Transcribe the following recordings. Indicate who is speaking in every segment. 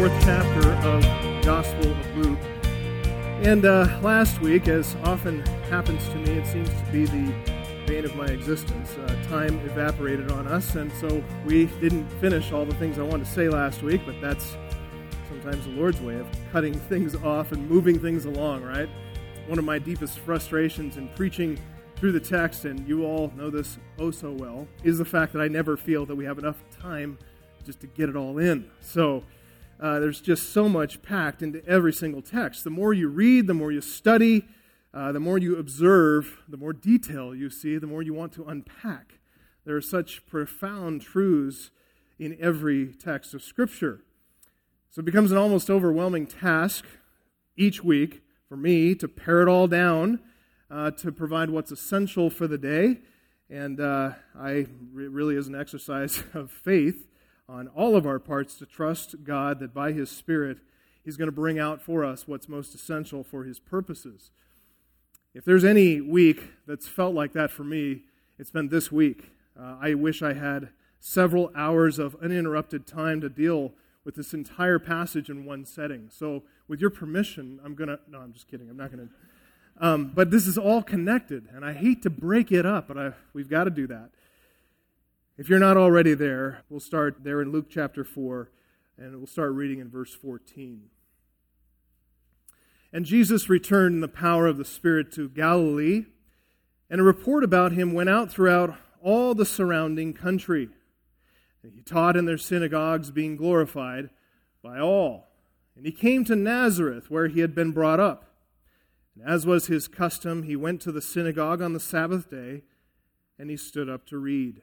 Speaker 1: Fourth chapter of Gospel of Luke. And uh, last week, as often happens to me, it seems to be the bane of my existence. Uh, time evaporated on us, and so we didn't finish all the things I wanted to say last week, but that's sometimes the Lord's way of cutting things off and moving things along, right? One of my deepest frustrations in preaching through the text, and you all know this oh so well, is the fact that I never feel that we have enough time just to get it all in. So uh, there's just so much packed into every single text. The more you read, the more you study, uh, the more you observe, the more detail you see, the more you want to unpack. There are such profound truths in every text of Scripture. So it becomes an almost overwhelming task each week for me to pare it all down, uh, to provide what's essential for the day. And uh, I it really is an exercise of faith on all of our parts to trust God that by His Spirit, He's going to bring out for us what's most essential for His purposes. If there's any week that's felt like that for me, it's been this week. Uh, I wish I had several hours of uninterrupted time to deal with this entire passage in one setting. So, with your permission, I'm going to. No, I'm just kidding. I'm not going to. Um, but this is all connected, and I hate to break it up, but I, we've got to do that. If you're not already there, we'll start there in Luke chapter 4, and we'll start reading in verse 14. And Jesus returned in the power of the Spirit to Galilee, and a report about him went out throughout all the surrounding country. And he taught in their synagogues, being glorified by all. And he came to Nazareth, where he had been brought up. And as was his custom, he went to the synagogue on the Sabbath day, and he stood up to read.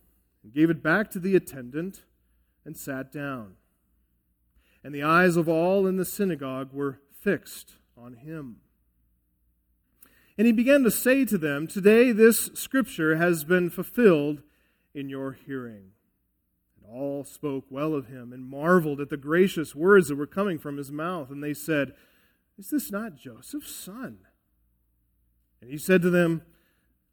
Speaker 1: and gave it back to the attendant and sat down. And the eyes of all in the synagogue were fixed on him. And he began to say to them, Today this scripture has been fulfilled in your hearing. And all spoke well of him and marveled at the gracious words that were coming from his mouth. And they said, Is this not Joseph's son? And he said to them,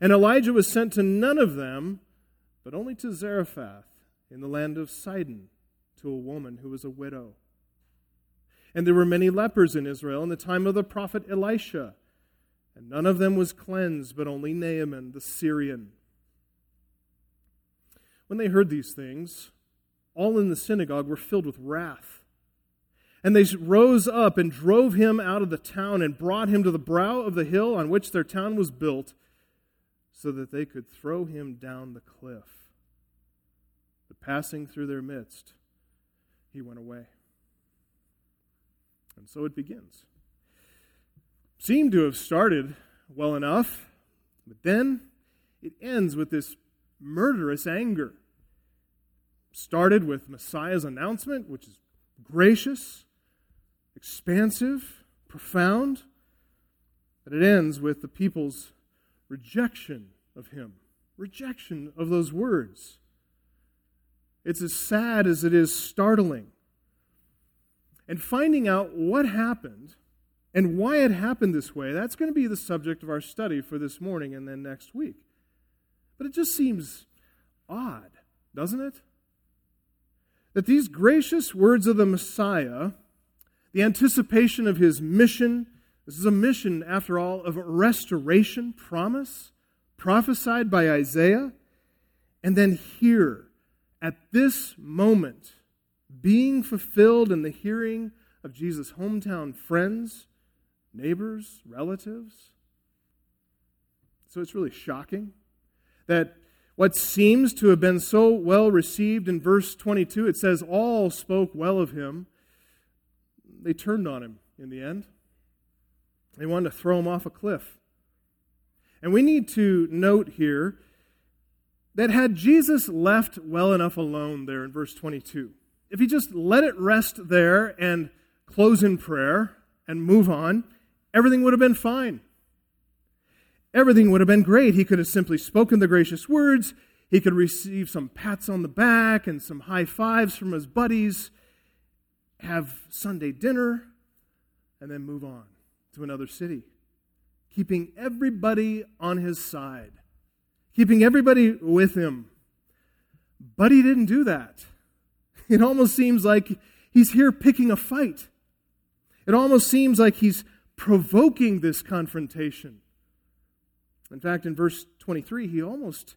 Speaker 1: And Elijah was sent to none of them, but only to Zarephath in the land of Sidon, to a woman who was a widow. And there were many lepers in Israel in the time of the prophet Elisha, and none of them was cleansed, but only Naaman the Syrian. When they heard these things, all in the synagogue were filled with wrath. And they rose up and drove him out of the town and brought him to the brow of the hill on which their town was built so that they could throw him down the cliff. But passing through their midst, he went away. And so it begins. Seemed to have started well enough, but then it ends with this murderous anger. Started with Messiah's announcement, which is gracious, expansive, profound, but it ends with the people's rejection of him, rejection of those words. It's as sad as it is startling. And finding out what happened and why it happened this way, that's going to be the subject of our study for this morning and then next week. But it just seems odd, doesn't it? That these gracious words of the Messiah, the anticipation of his mission, this is a mission, after all, of restoration promise prophesied by Isaiah. And then here, at this moment, being fulfilled in the hearing of Jesus' hometown friends, neighbors, relatives. So it's really shocking that what seems to have been so well received in verse 22, it says, All spoke well of him. They turned on him in the end. They wanted to throw him off a cliff. And we need to note here that had Jesus left well enough alone there in verse 22, if he just let it rest there and close in prayer and move on, everything would have been fine. Everything would have been great. He could have simply spoken the gracious words. He could receive some pats on the back and some high fives from his buddies, have Sunday dinner, and then move on to another city, keeping everybody on his side, keeping everybody with him. But he didn't do that. It almost seems like he's here picking a fight. It almost seems like he's provoking this confrontation. In fact, in verse 23, he almost,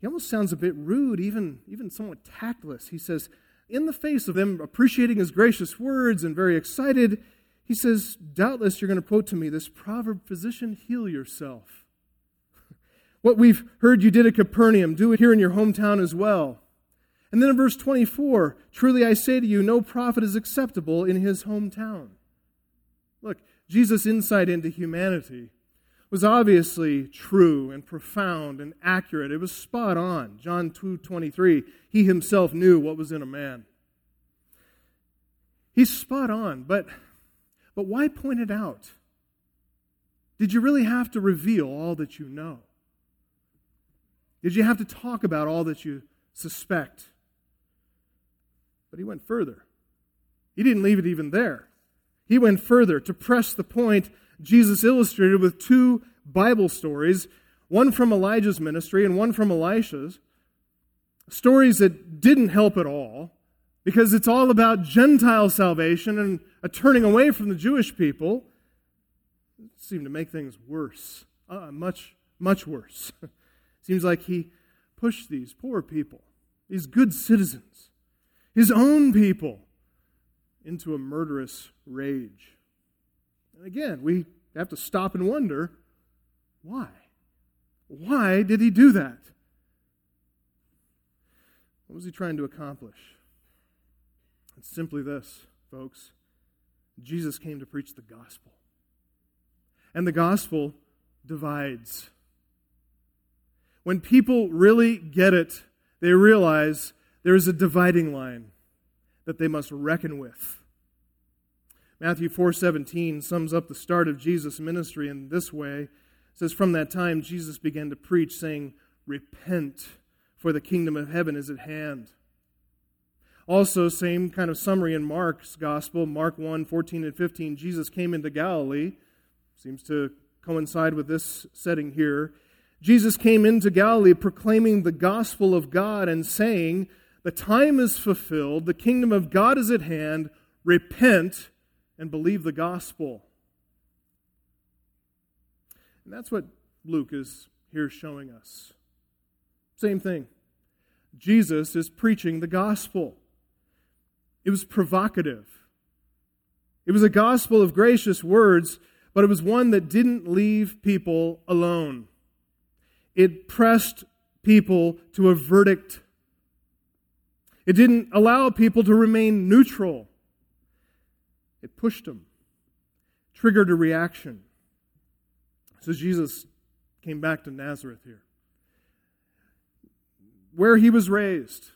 Speaker 1: he almost sounds a bit rude, even, even somewhat tactless. He says, in the face of them appreciating his gracious words and very excited, he says, Doubtless you're going to quote to me this proverb, Physician, heal yourself. what we've heard you did at Capernaum, do it here in your hometown as well. And then in verse 24, Truly I say to you, no prophet is acceptable in his hometown. Look, Jesus' insight into humanity was obviously true and profound and accurate. It was spot on. John 2:23, he himself knew what was in a man. He's spot on, but but why point it out? Did you really have to reveal all that you know? Did you have to talk about all that you suspect? But he went further. He didn't leave it even there. He went further to press the point Jesus illustrated with two Bible stories, one from Elijah's ministry and one from Elisha's. Stories that didn't help at all because it's all about Gentile salvation and a turning away from the Jewish people. Seemed to make things worse, uh, much, much worse. Seems like he pushed these poor people, these good citizens, his own people, into a murderous rage. And again, we have to stop and wonder why? Why did he do that? What was he trying to accomplish? It's simply this, folks. Jesus came to preach the gospel. And the gospel divides. When people really get it, they realize there is a dividing line that they must reckon with. Matthew 4:17 sums up the start of Jesus' ministry in this way. It says from that time Jesus began to preach saying, "Repent, for the kingdom of heaven is at hand." Also, same kind of summary in Mark's gospel, Mark 1, 14 and 15. Jesus came into Galilee. Seems to coincide with this setting here. Jesus came into Galilee proclaiming the gospel of God and saying, The time is fulfilled, the kingdom of God is at hand, repent and believe the gospel. And that's what Luke is here showing us. Same thing. Jesus is preaching the gospel. It was provocative. It was a gospel of gracious words, but it was one that didn't leave people alone. It pressed people to a verdict. It didn't allow people to remain neutral. It pushed them, triggered a reaction. So Jesus came back to Nazareth here, where he was raised.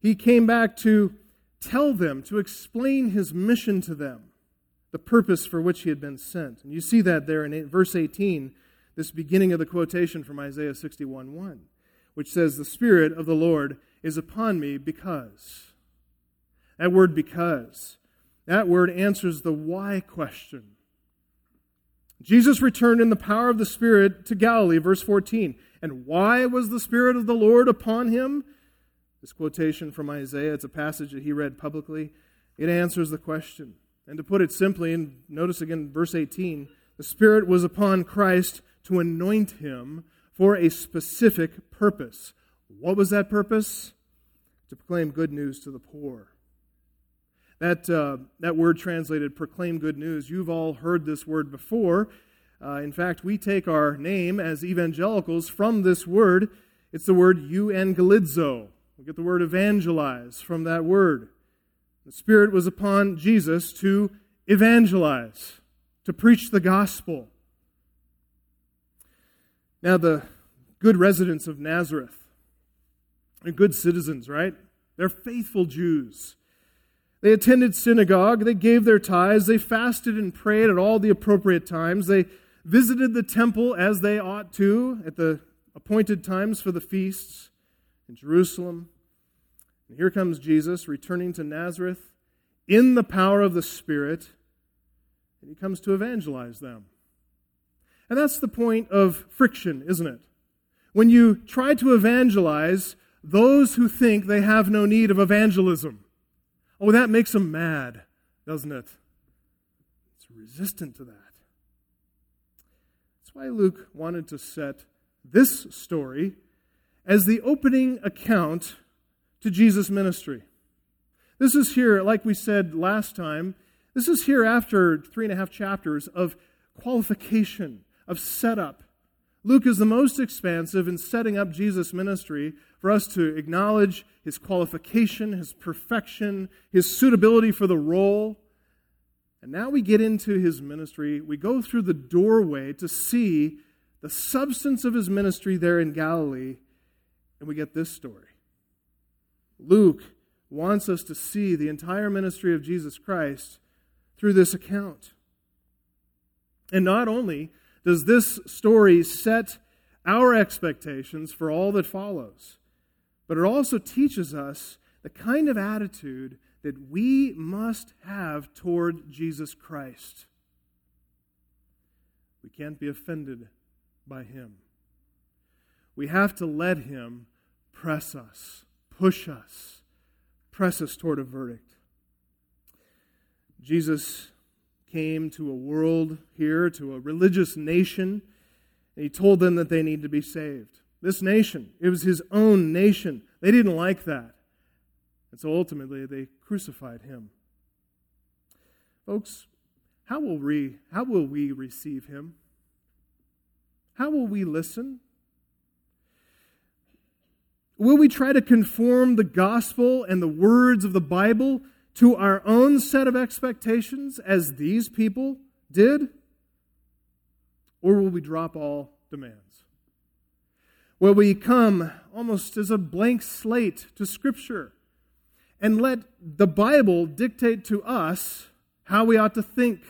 Speaker 1: He came back to tell them, to explain his mission to them, the purpose for which he had been sent. And you see that there in verse 18, this beginning of the quotation from Isaiah 61 1, which says, The Spirit of the Lord is upon me because. That word because that word answers the why question. Jesus returned in the power of the Spirit to Galilee, verse 14. And why was the Spirit of the Lord upon him? This quotation from Isaiah, it's a passage that he read publicly. It answers the question. And to put it simply, and notice again verse 18, the Spirit was upon Christ to anoint him for a specific purpose. What was that purpose? To proclaim good news to the poor That, uh, that word translated proclaim good news, you've all heard this word before. Uh, in fact, we take our name as evangelicals from this word. It's the word euangelizo. We get the word evangelize from that word. The Spirit was upon Jesus to evangelize, to preach the gospel. Now, the good residents of Nazareth are good citizens, right? They're faithful Jews. They attended synagogue, they gave their tithes, they fasted and prayed at all the appropriate times, they visited the temple as they ought to at the appointed times for the feasts in Jerusalem. And here comes Jesus returning to Nazareth in the power of the Spirit, and he comes to evangelize them. And that's the point of friction, isn't it? When you try to evangelize those who think they have no need of evangelism. Oh, that makes them mad, doesn't it? It's resistant to that. That's why Luke wanted to set this story as the opening account to Jesus' ministry. This is here, like we said last time, this is here after three and a half chapters of qualification, of setup. Luke is the most expansive in setting up Jesus' ministry for us to acknowledge his qualification, his perfection, his suitability for the role. And now we get into his ministry. We go through the doorway to see the substance of his ministry there in Galilee, and we get this story. Luke wants us to see the entire ministry of Jesus Christ through this account. And not only does this story set our expectations for all that follows, but it also teaches us the kind of attitude that we must have toward Jesus Christ. We can't be offended by him. We have to let him press us, push us, press us toward a verdict. Jesus came to a world here, to a religious nation, and he told them that they need to be saved. This nation, it was his own nation. They didn't like that. And so ultimately, they crucified him. Folks, how will we, how will we receive him? How will we listen? Will we try to conform the gospel and the words of the Bible to our own set of expectations as these people did? Or will we drop all demands? Will we come almost as a blank slate to Scripture and let the Bible dictate to us how we ought to think?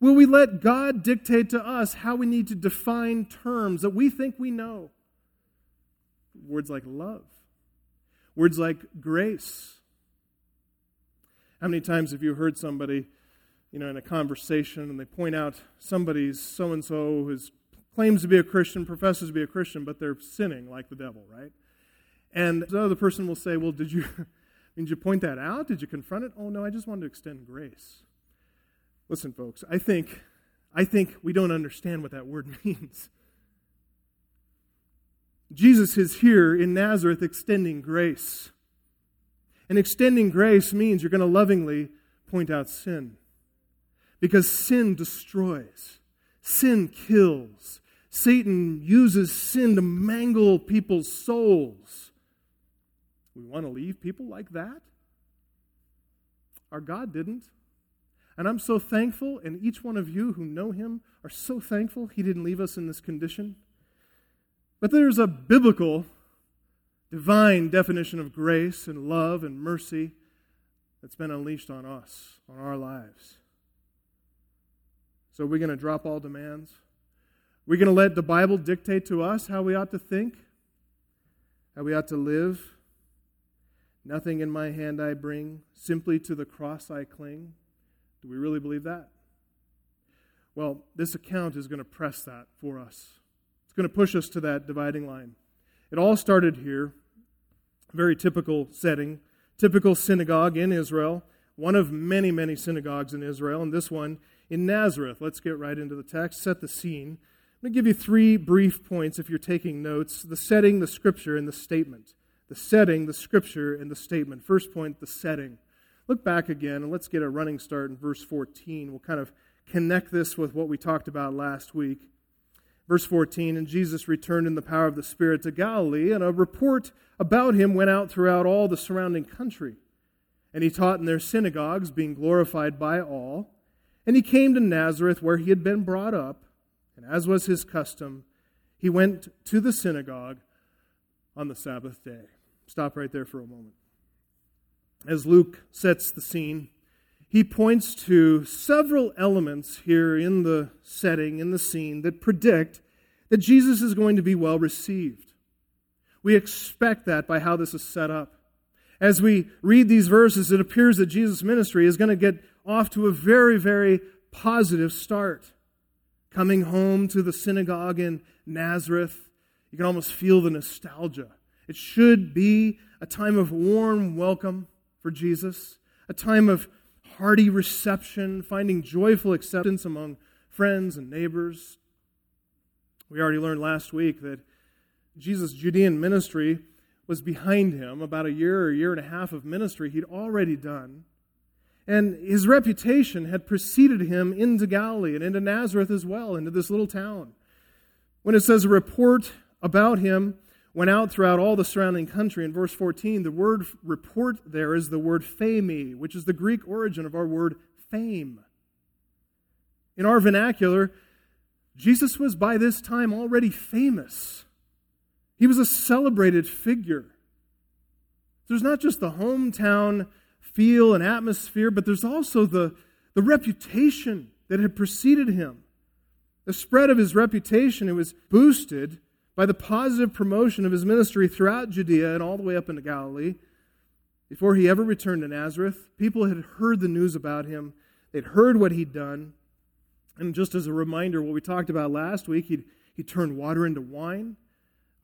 Speaker 1: Will we let God dictate to us how we need to define terms that we think we know? Words like love, words like grace. How many times have you heard somebody, you know, in a conversation and they point out somebody's so and so who claims to be a Christian, professes to be a Christian, but they're sinning like the devil, right? And the other person will say, Well, did you, did you point that out? Did you confront it? Oh, no, I just wanted to extend grace. Listen, folks, I think, I think we don't understand what that word means. Jesus is here in Nazareth extending grace. And extending grace means you're going to lovingly point out sin. Because sin destroys, sin kills, Satan uses sin to mangle people's souls. We want to leave people like that? Our God didn't. And I'm so thankful, and each one of you who know him are so thankful he didn't leave us in this condition. But there's a biblical, divine definition of grace and love and mercy that's been unleashed on us, on our lives. So, are we going to drop all demands? Are We're going to let the Bible dictate to us how we ought to think, how we ought to live. Nothing in my hand I bring, simply to the cross I cling. Do we really believe that? Well, this account is going to press that for us. Going to push us to that dividing line. It all started here, very typical setting, typical synagogue in Israel, one of many, many synagogues in Israel, and this one in Nazareth. Let's get right into the text, set the scene. I'm going to give you three brief points if you're taking notes the setting, the scripture, and the statement. The setting, the scripture, and the statement. First point, the setting. Look back again and let's get a running start in verse 14. We'll kind of connect this with what we talked about last week. Verse 14 And Jesus returned in the power of the Spirit to Galilee, and a report about him went out throughout all the surrounding country. And he taught in their synagogues, being glorified by all. And he came to Nazareth, where he had been brought up. And as was his custom, he went to the synagogue on the Sabbath day. Stop right there for a moment. As Luke sets the scene, he points to several elements here in the setting, in the scene, that predict that Jesus is going to be well received. We expect that by how this is set up. As we read these verses, it appears that Jesus' ministry is going to get off to a very, very positive start. Coming home to the synagogue in Nazareth, you can almost feel the nostalgia. It should be a time of warm welcome for Jesus, a time of hearty reception, finding joyful acceptance among friends and neighbors. We already learned last week that Jesus' Judean ministry was behind him, about a year or a year and a half of ministry he'd already done. And his reputation had preceded him into Galilee and into Nazareth as well, into this little town. When it says a report about him went out throughout all the surrounding country, in verse 14, the word report there is the word pheme, which is the Greek origin of our word fame. In our vernacular, Jesus was by this time already famous. He was a celebrated figure. There's not just the hometown feel and atmosphere, but there's also the, the reputation that had preceded him. The spread of his reputation, it was boosted by the positive promotion of his ministry throughout Judea and all the way up into Galilee. Before he ever returned to Nazareth, people had heard the news about him. They'd heard what he'd done. And just as a reminder, what we talked about last week, he'd, he turned water into wine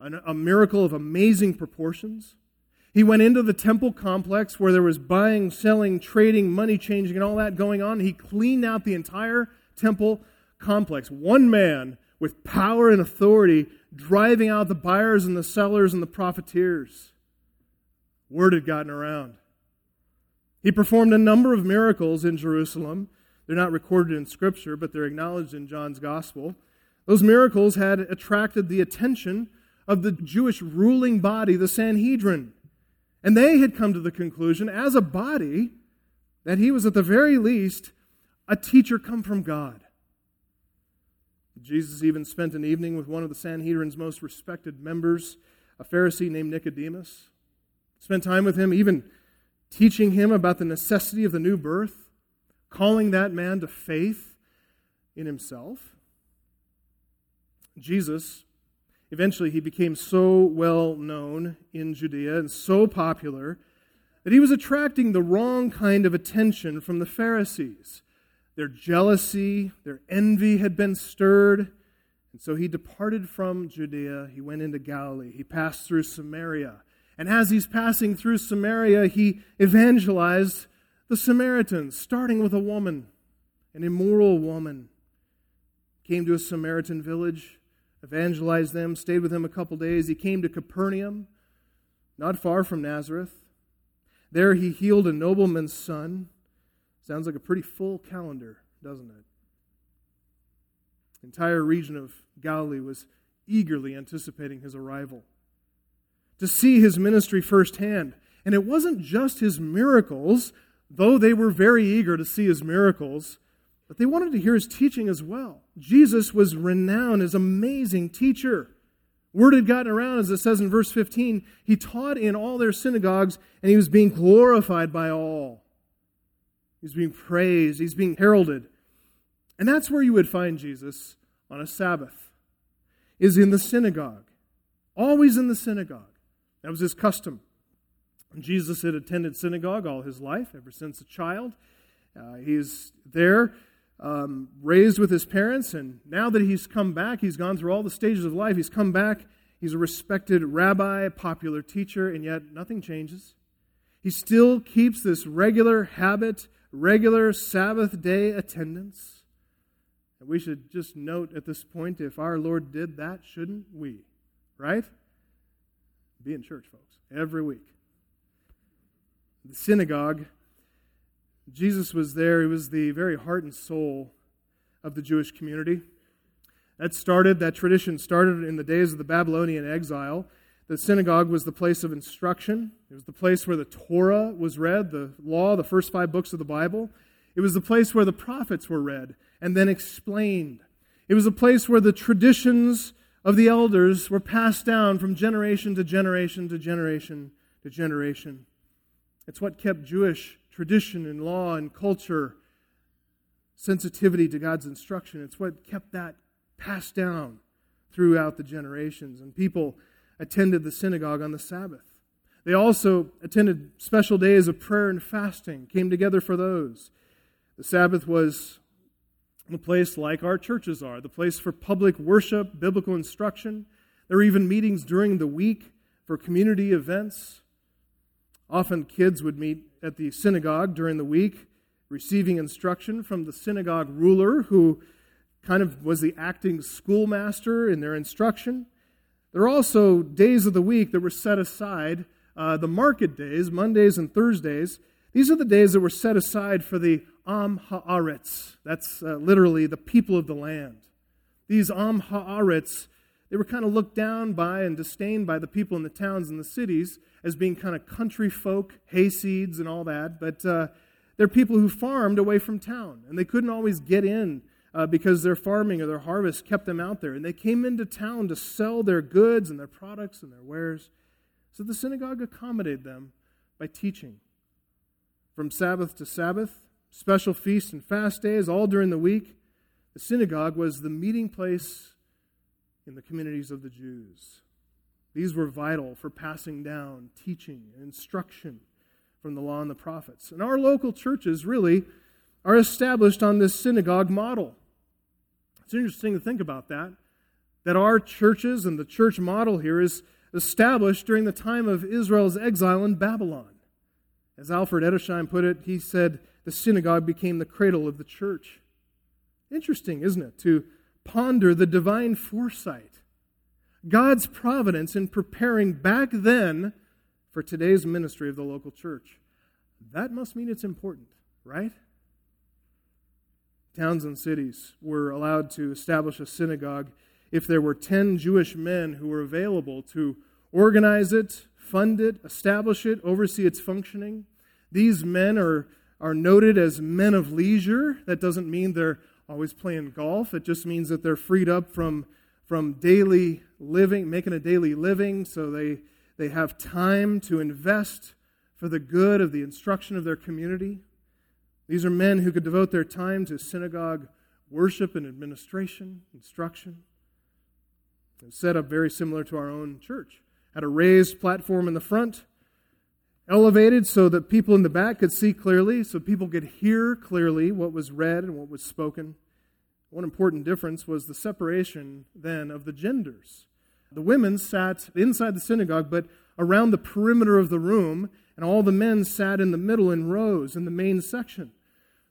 Speaker 1: a miracle of amazing proportions. He went into the temple complex where there was buying, selling, trading, money changing, and all that going on. He cleaned out the entire temple complex. One man with power and authority driving out the buyers and the sellers and the profiteers. Word had gotten around. He performed a number of miracles in Jerusalem. They're not recorded in Scripture, but they're acknowledged in John's Gospel. Those miracles had attracted the attention of the Jewish ruling body, the Sanhedrin. And they had come to the conclusion, as a body, that he was at the very least a teacher come from God. Jesus even spent an evening with one of the Sanhedrin's most respected members, a Pharisee named Nicodemus. Spent time with him, even teaching him about the necessity of the new birth, calling that man to faith in himself. Jesus Eventually, he became so well known in Judea and so popular that he was attracting the wrong kind of attention from the Pharisees. Their jealousy, their envy had been stirred. And so he departed from Judea. He went into Galilee. He passed through Samaria. And as he's passing through Samaria, he evangelized the Samaritans, starting with a woman, an immoral woman. Came to a Samaritan village evangelized them, stayed with them a couple days. He came to Capernaum, not far from Nazareth. There he healed a nobleman's son. Sounds like a pretty full calendar, doesn't it? The entire region of Galilee was eagerly anticipating his arrival. To see his ministry firsthand. And it wasn't just his miracles, though they were very eager to see his miracles. But they wanted to hear his teaching as well. Jesus was renowned as amazing teacher. Word had gotten around, as it says in verse 15, he taught in all their synagogues, and he was being glorified by all. He's being praised, he's being heralded. And that's where you would find Jesus on a Sabbath, is in the synagogue. Always in the synagogue. That was his custom. Jesus had attended synagogue all his life, ever since a child. Uh, he's there um, raised with his parents, and now that he's come back, he's gone through all the stages of life. He's come back. He's a respected rabbi, a popular teacher, and yet nothing changes. He still keeps this regular habit, regular Sabbath day attendance. And we should just note at this point if our Lord did that, shouldn't we? Right? Be in church, folks, every week. The synagogue Jesus was there. He was the very heart and soul of the Jewish community. That started, that tradition started in the days of the Babylonian exile. The synagogue was the place of instruction. It was the place where the Torah was read, the law, the first five books of the Bible. It was the place where the prophets were read and then explained. It was a place where the traditions of the elders were passed down from generation to generation to generation to generation. It's what kept Jewish tradition and law and culture sensitivity to God's instruction. It's what kept that passed down throughout the generations. And people attended the synagogue on the Sabbath. They also attended special days of prayer and fasting, came together for those. The Sabbath was the place like our churches are, the place for public worship, biblical instruction. There were even meetings during the week for community events. Often kids would meet at the synagogue during the week, receiving instruction from the synagogue ruler, who kind of was the acting schoolmaster in their instruction. There are also days of the week that were set aside, uh, the market days, Mondays and Thursdays. These are the days that were set aside for the Am Haaretz. That's uh, literally the people of the land. These Am Haaretz, they were kind of looked down by and disdained by the people in the towns and the cities as being kind of country folk, hayseeds and all that. But uh, they're people who farmed away from town, and they couldn't always get in uh, because their farming or their harvest kept them out there. And they came into town to sell their goods and their products and their wares. So the synagogue accommodated them by teaching. From Sabbath to Sabbath, special feasts and fast days, all during the week, the synagogue was the meeting place in the communities of the Jews. These were vital for passing down teaching and instruction from the law and the prophets. And our local churches really are established on this synagogue model. It's interesting to think about that, that our churches and the church model here is established during the time of Israel's exile in Babylon. As Alfred Edersheim put it, he said, the synagogue became the cradle of the church. Interesting, isn't it, to ponder the divine foresight, God's providence in preparing back then for today's ministry of the local church. That must mean it's important, right? Towns and cities were allowed to establish a synagogue if there were 10 Jewish men who were available to organize it, fund it, establish it, oversee its functioning. These men are, are noted as men of leisure. That doesn't mean they're always playing golf, it just means that they're freed up from, from daily living, making a daily living, so they, they have time to invest for the good of the instruction of their community. These are men who could devote their time to synagogue worship and administration, instruction. It's set up very similar to our own church. Had a raised platform in the front, elevated so that people in the back could see clearly, so people could hear clearly what was read and what was spoken. One important difference was the separation then of the genders. The women sat inside the synagogue, but around the perimeter of the room, and all the men sat in the middle in rows in the main section.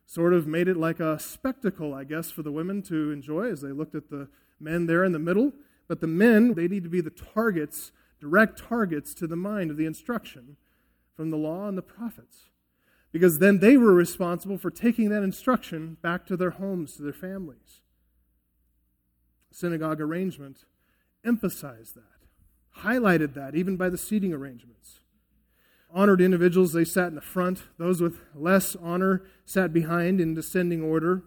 Speaker 1: Sort of made it like a spectacle, I guess, for the women to enjoy as they looked at the men there in the middle. But the men, they need to be the targets, direct targets to the mind of the instruction from the law and the prophets. Because then they were responsible for taking that instruction back to their homes, to their families. Synagogue arrangement emphasized that, highlighted that, even by the seating arrangements honored individuals, they sat in the front. Those with less honor sat behind in descending order.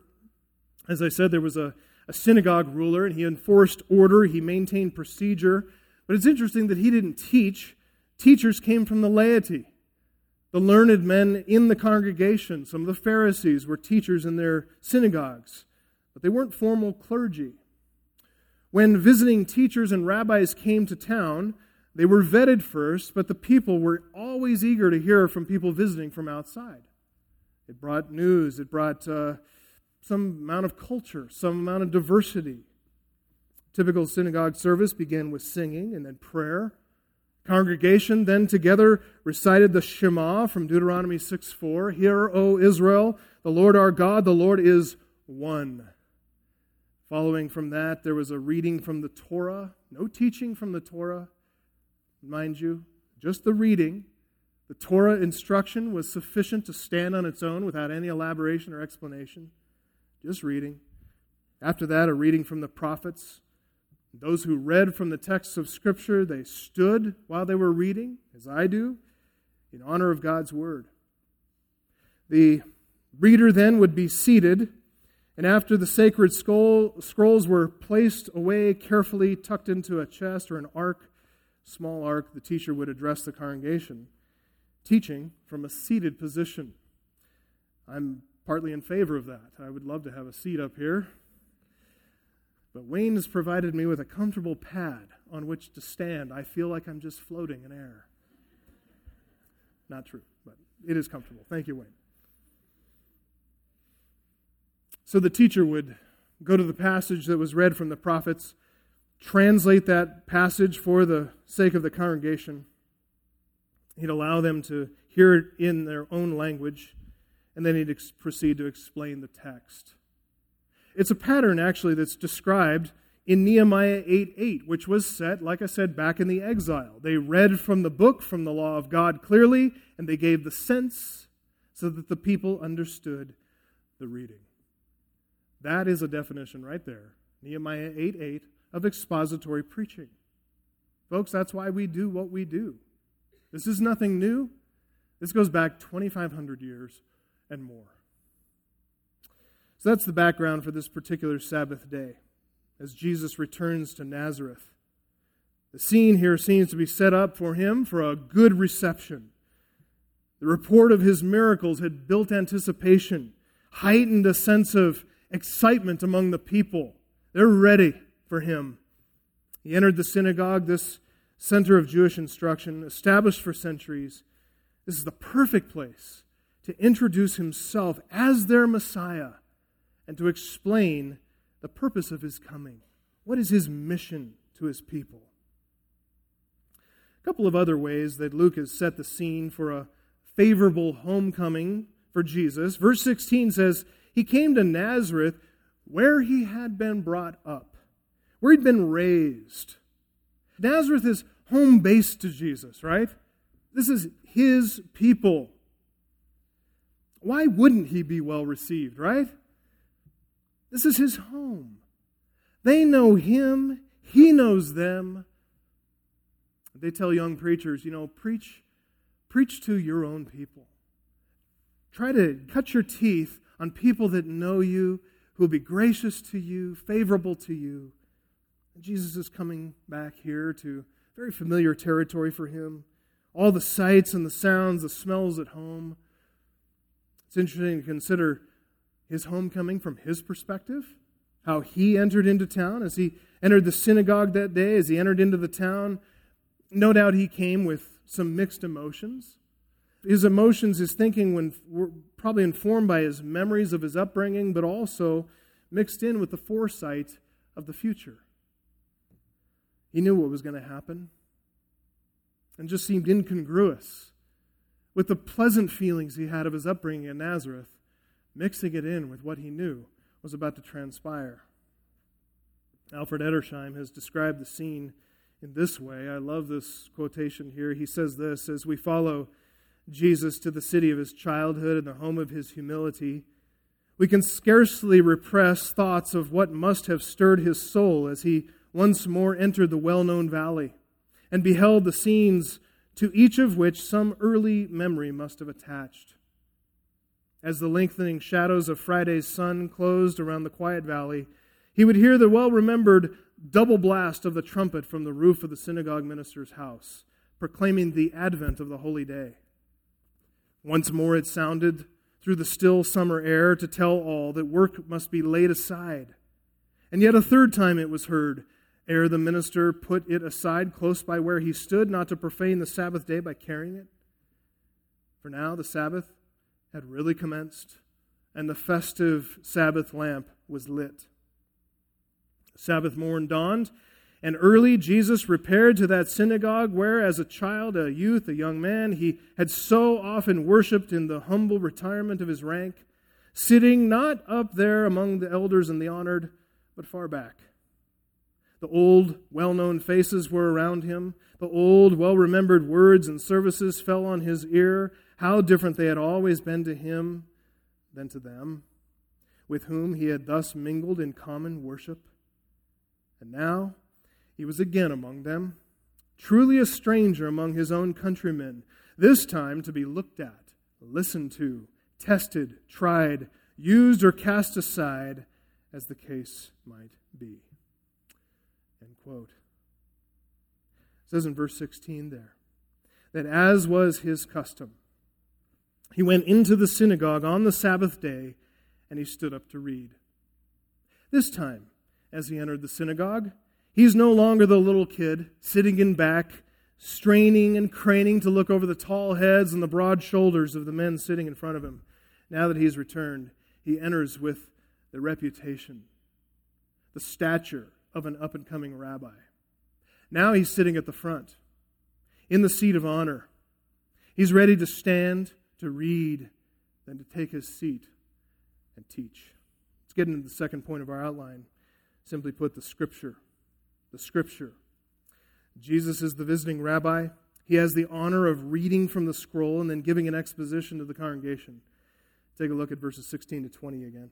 Speaker 1: As I said, there was a, a synagogue ruler, and he enforced order, he maintained procedure. But it's interesting that he didn't teach. Teachers came from the laity. The learned men in the congregation, some of the Pharisees, were teachers in their synagogues, but they weren't formal clergy. When visiting teachers and rabbis came to town, they were vetted first, but the people were always eager to hear from people visiting from outside. It brought news, it brought uh, some amount of culture, some amount of diversity. Typical synagogue service began with singing and then prayer. Congregation then together recited the Shema from Deuteronomy 6 4. Hear, O Israel, the Lord our God, the Lord is one. Following from that, there was a reading from the Torah, no teaching from the Torah mind you, just the reading, The Torah instruction was sufficient to stand on its own without any elaboration or explanation, just reading. After that, a reading from the prophets. Those who read from the texts of Scripture, they stood while they were reading, as I do, in honor of God's Word. The reader then would be seated, and after the sacred scrolls were placed away carefully, tucked into a chest or an ark, small ark, the teacher would address the congregation, teaching from a seated position. I'm partly in favor of that. I would love to have a seat up here. But Wayne has provided me with a comfortable pad on which to stand. I feel like I'm just floating in air. Not true, but it is comfortable. Thank you, Wayne. So the teacher would go to the passage that was read from the prophets, translate that passage for the sake of the congregation. He'd allow them to hear it in their own language, and then he'd ex- proceed to explain the text. It's a pattern, actually, that's described in Nehemiah 8 8, which was set, like I said, back in the exile. They read from the book, from the law of God clearly, and they gave the sense so that the people understood the reading. That is a definition right there. Nehemiah 8 8 of expository preaching. Folks, that's why we do what we do. This is nothing new. This goes back 2,500 years and more. So that's the background for this particular Sabbath day as Jesus returns to Nazareth. The scene here seems to be set up for him for a good reception. The report of his miracles had built anticipation, heightened a sense of excitement among the people. They're ready for him. He entered the synagogue, this center of Jewish instruction, established for centuries. This is the perfect place to introduce himself as their Messiah and to explain the purpose of his coming. What is his mission to his people? A couple of other ways that Luke has set the scene for a favorable homecoming for Jesus. Verse 16 says, he came to Nazareth where he had been brought up, where he'd been raised. Nazareth is home base to Jesus, right? This is his people. Why wouldn't he be well received, right? This is his home. They know him, he knows them. They tell young preachers, you know, preach preach to your own people. Try to cut your teeth on people that know you, who will be gracious to you, favorable to you. And Jesus is coming back here to very familiar territory for him. All the sights and the sounds, the smells at home. It's interesting to consider his homecoming from his perspective, how he entered into town as he entered the synagogue that day, as he entered into the town. No doubt he came with some mixed emotions. His emotions, his thinking, when were probably informed by his memories of his upbringing, but also mixed in with the foresight of the future. He knew what was going to happen and just seemed incongruous with the pleasant feelings he had of his upbringing in Nazareth, mixing it in with what he knew was about to transpire. Alfred Edersheim has described the scene in this way. I love this quotation here. He says this as we follow Jesus to the city of his childhood and the home of his humility, we can scarcely repress thoughts of what must have stirred his soul as he once more entered the well known valley and beheld the scenes to each of which some early memory must have attached. As the lengthening shadows of Friday's sun closed around the quiet valley, he would hear the well remembered double blast of the trumpet from the roof of the synagogue minister's house, proclaiming the advent of the holy day. Once more it sounded through the still summer air to tell all that work must be laid aside. And yet a third time it was heard, ere the minister put it aside close by where he stood, not to profane the Sabbath day by carrying it. For now the Sabbath had really commenced, and the festive Sabbath lamp was lit. Sabbath morn dawned, and early Jesus repaired to that synagogue where, as a child, a youth, a young man, he had so often worshiped in the humble retirement of his rank, sitting not up there among the elders and the honored, but far back. The old, well known faces were around him. The old, well remembered words and services fell on his ear. How different they had always been to him than to them, with whom he had thus mingled in common worship. And now he was again among them, truly a stranger among his own countrymen, this time to be looked at, listened to, tested, tried, used, or cast aside, as the case might be. Quote. It says in verse 16 there that as was his custom, he went into the synagogue on the Sabbath day and he stood up to read. This time, as he entered the synagogue, he's no longer the little kid sitting in back, straining and craning to look over the tall heads and the broad shoulders of the men sitting in front of him. Now that he's returned, he enters with the reputation, the stature of an up and coming rabbi. Now he's sitting at the front, in the seat of honor. He's ready to stand, to read, then to take his seat and teach. Let's get into the second point of our outline. Simply put, the Scripture. The Scripture. Jesus is the visiting rabbi. He has the honor of reading from the scroll and then giving an exposition to the congregation. Take a look at verses 16 to 20 again.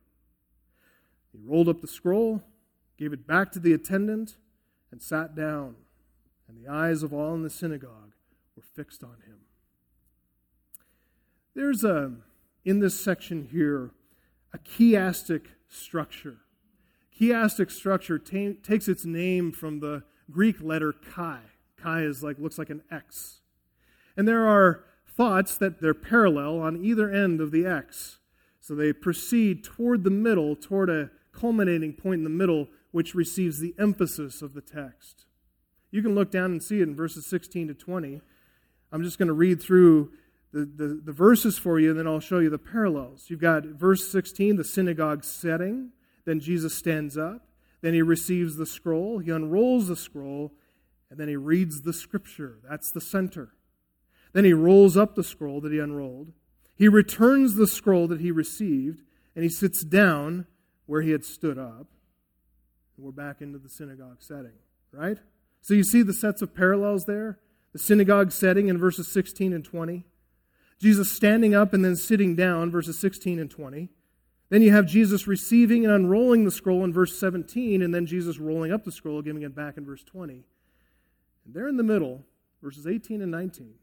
Speaker 1: He rolled up the scroll, gave it back to the attendant, and sat down and the eyes of all in the synagogue were fixed on him. There's a, in this section here, a chiastic structure. Chiastic structure ta- takes its name from the Greek letter chi. Chi is like looks like an X. And there are thoughts that they're parallel on either end of the X. So they proceed toward the middle, toward a culminating point in the middle, which receives the emphasis of the text. You can look down and see it in verses 16 to 20. I'm just going to read through the, the, the, verses for you, and then I'll show you the parallels. You've got verse 16, the synagogue setting. Then Jesus stands up. Then he receives the scroll. He unrolls the scroll, and then he reads the scripture. That's the center. Then he rolls up the scroll that he unrolled. He returns the scroll that he received, and he sits down where he had stood up. And we're back into the synagogue setting, right? So you see the sets of parallels there? The synagogue setting in verses 16 and 20. Jesus standing up and then sitting down, verses 16 and 20. Then you have Jesus receiving and unrolling the scroll in verse 17, and then Jesus rolling up the scroll, giving it back in verse 20. And there in the middle, verses 18 and 19,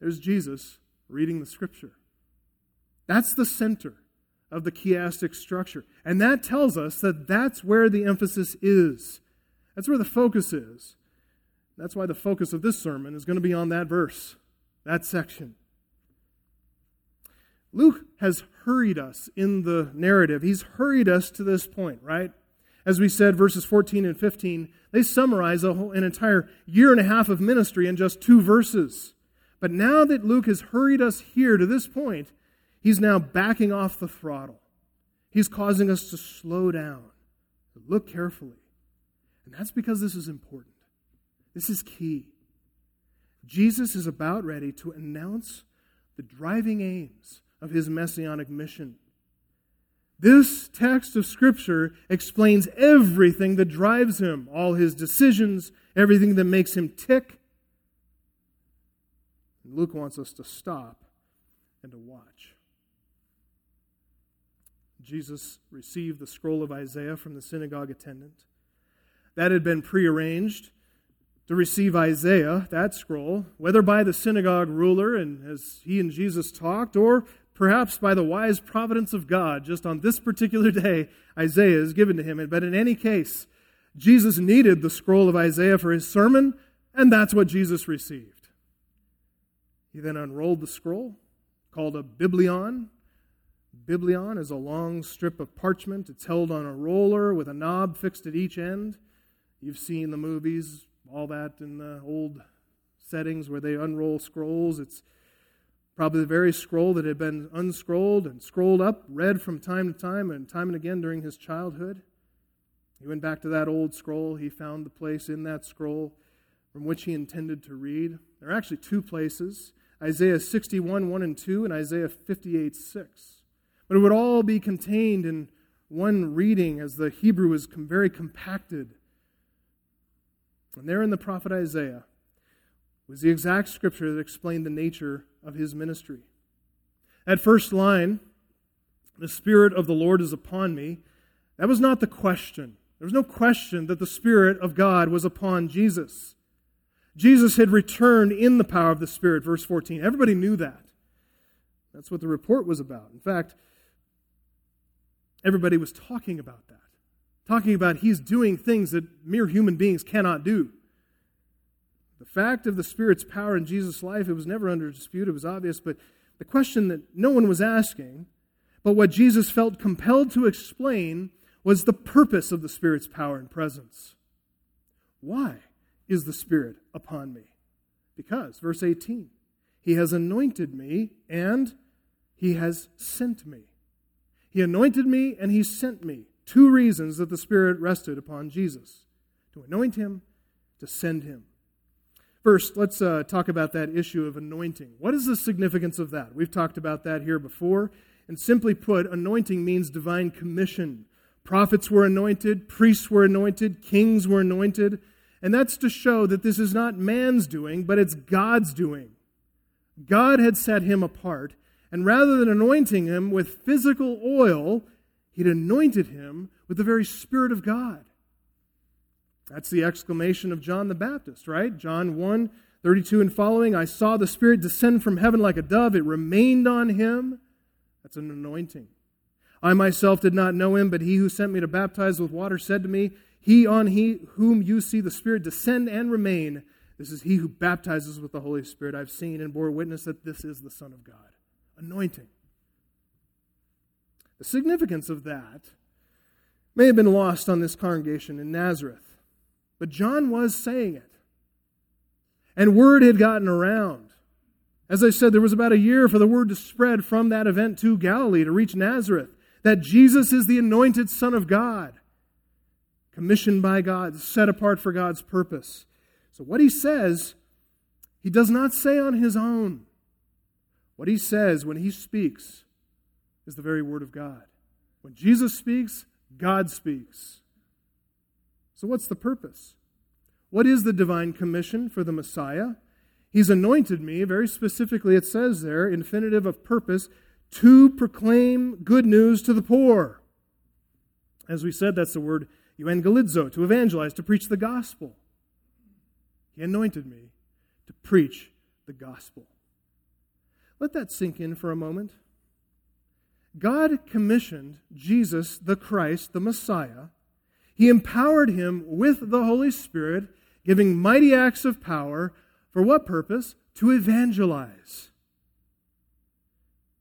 Speaker 1: there's Jesus reading the scripture. That's the center of the chiastic structure. And that tells us that that's where the emphasis is. That's where the focus is. That's why the focus of this sermon is going to be on that verse, that section. Luke has hurried us in the narrative. He's hurried us to this point, right? As we said, verses 14 and 15, they summarize whole, an entire year and a half of ministry in just two verses. But now that Luke has hurried us here to this point, he's now backing off the throttle. He's causing us to slow down, look carefully. And that's because this is important. This is key. Jesus is about ready to announce the driving aims of his messianic mission. This text of Scripture explains everything that drives him, all his decisions, everything that makes him tick. Luke wants us to stop and to watch. Jesus received the scroll of Isaiah from the synagogue attendant. That had been prearranged to receive Isaiah, that scroll, whether by the synagogue ruler and as he and Jesus talked, or perhaps by the wise providence of God, just on this particular day, Isaiah is given to him. But in any case, Jesus needed the scroll of Isaiah for his sermon, and that's what Jesus received. He then unrolled the scroll, called a biblion, Biblion is a long strip of parchment. It's held on a roller with a knob fixed at each end. You've seen the movies all that in the old settings where they unroll scrolls. It's probably the very scroll that had been unscrolled and scrolled up, read from time to time and time and again during his childhood. He went back to that old scroll. He found the place in that scroll from which he intended to read. There are actually two places Isaiah 61, 1 and 2, and Isaiah 58, 6. But it would all be contained in one reading as the Hebrew is very compacted. And there in the prophet Isaiah was the exact scripture that explained the nature of his ministry. That first line, the Spirit of the Lord is upon me, that was not the question. There was no question that the Spirit of God was upon Jesus. Jesus had returned in the power of the Spirit, verse 14. Everybody knew that. That's what the report was about. In fact, everybody was talking about that. Talking about he's doing things that mere human beings cannot do. The fact of the Spirit's power in Jesus' life, it was never under dispute, it was obvious, but the question that no one was asking, but what Jesus felt compelled to explain, was the purpose of the Spirit's power and presence. Why is the Spirit upon me? Because, verse 18, He has anointed me and He has sent me. He anointed me and He sent me. Two reasons that the Spirit rested upon Jesus to anoint Him, to send Him. First, let's uh, talk about that issue of anointing. What is the significance of that? We've talked about that here before. And simply put, anointing means divine commission. Prophets were anointed, priests were anointed, kings were anointed. And that's to show that this is not man's doing, but it's God's doing. God had set him apart, and rather than anointing him with physical oil, he'd anointed him with the very Spirit of God. That's the exclamation of John the Baptist, right? John 1 32 and following I saw the Spirit descend from heaven like a dove. It remained on him. That's an anointing. I myself did not know him, but he who sent me to baptize with water said to me, He on he whom you see the Spirit descend and remain, this is he who baptizes with the Holy Spirit. I've seen and bore witness that this is the Son of God. Anointing. The significance of that may have been lost on this congregation in Nazareth. But John was saying it. And word had gotten around. As I said, there was about a year for the word to spread from that event to Galilee to reach Nazareth that Jesus is the anointed Son of God, commissioned by God, set apart for God's purpose. So, what he says, he does not say on his own. What he says when he speaks is the very word of God. When Jesus speaks, God speaks. So, what's the purpose? What is the divine commission for the Messiah? He's anointed me, very specifically, it says there, infinitive of purpose, to proclaim good news to the poor. As we said, that's the word euangelizo, to evangelize, to preach the gospel. He anointed me to preach the gospel. Let that sink in for a moment. God commissioned Jesus, the Christ, the Messiah, he empowered him with the Holy Spirit, giving mighty acts of power. For what purpose? To evangelize.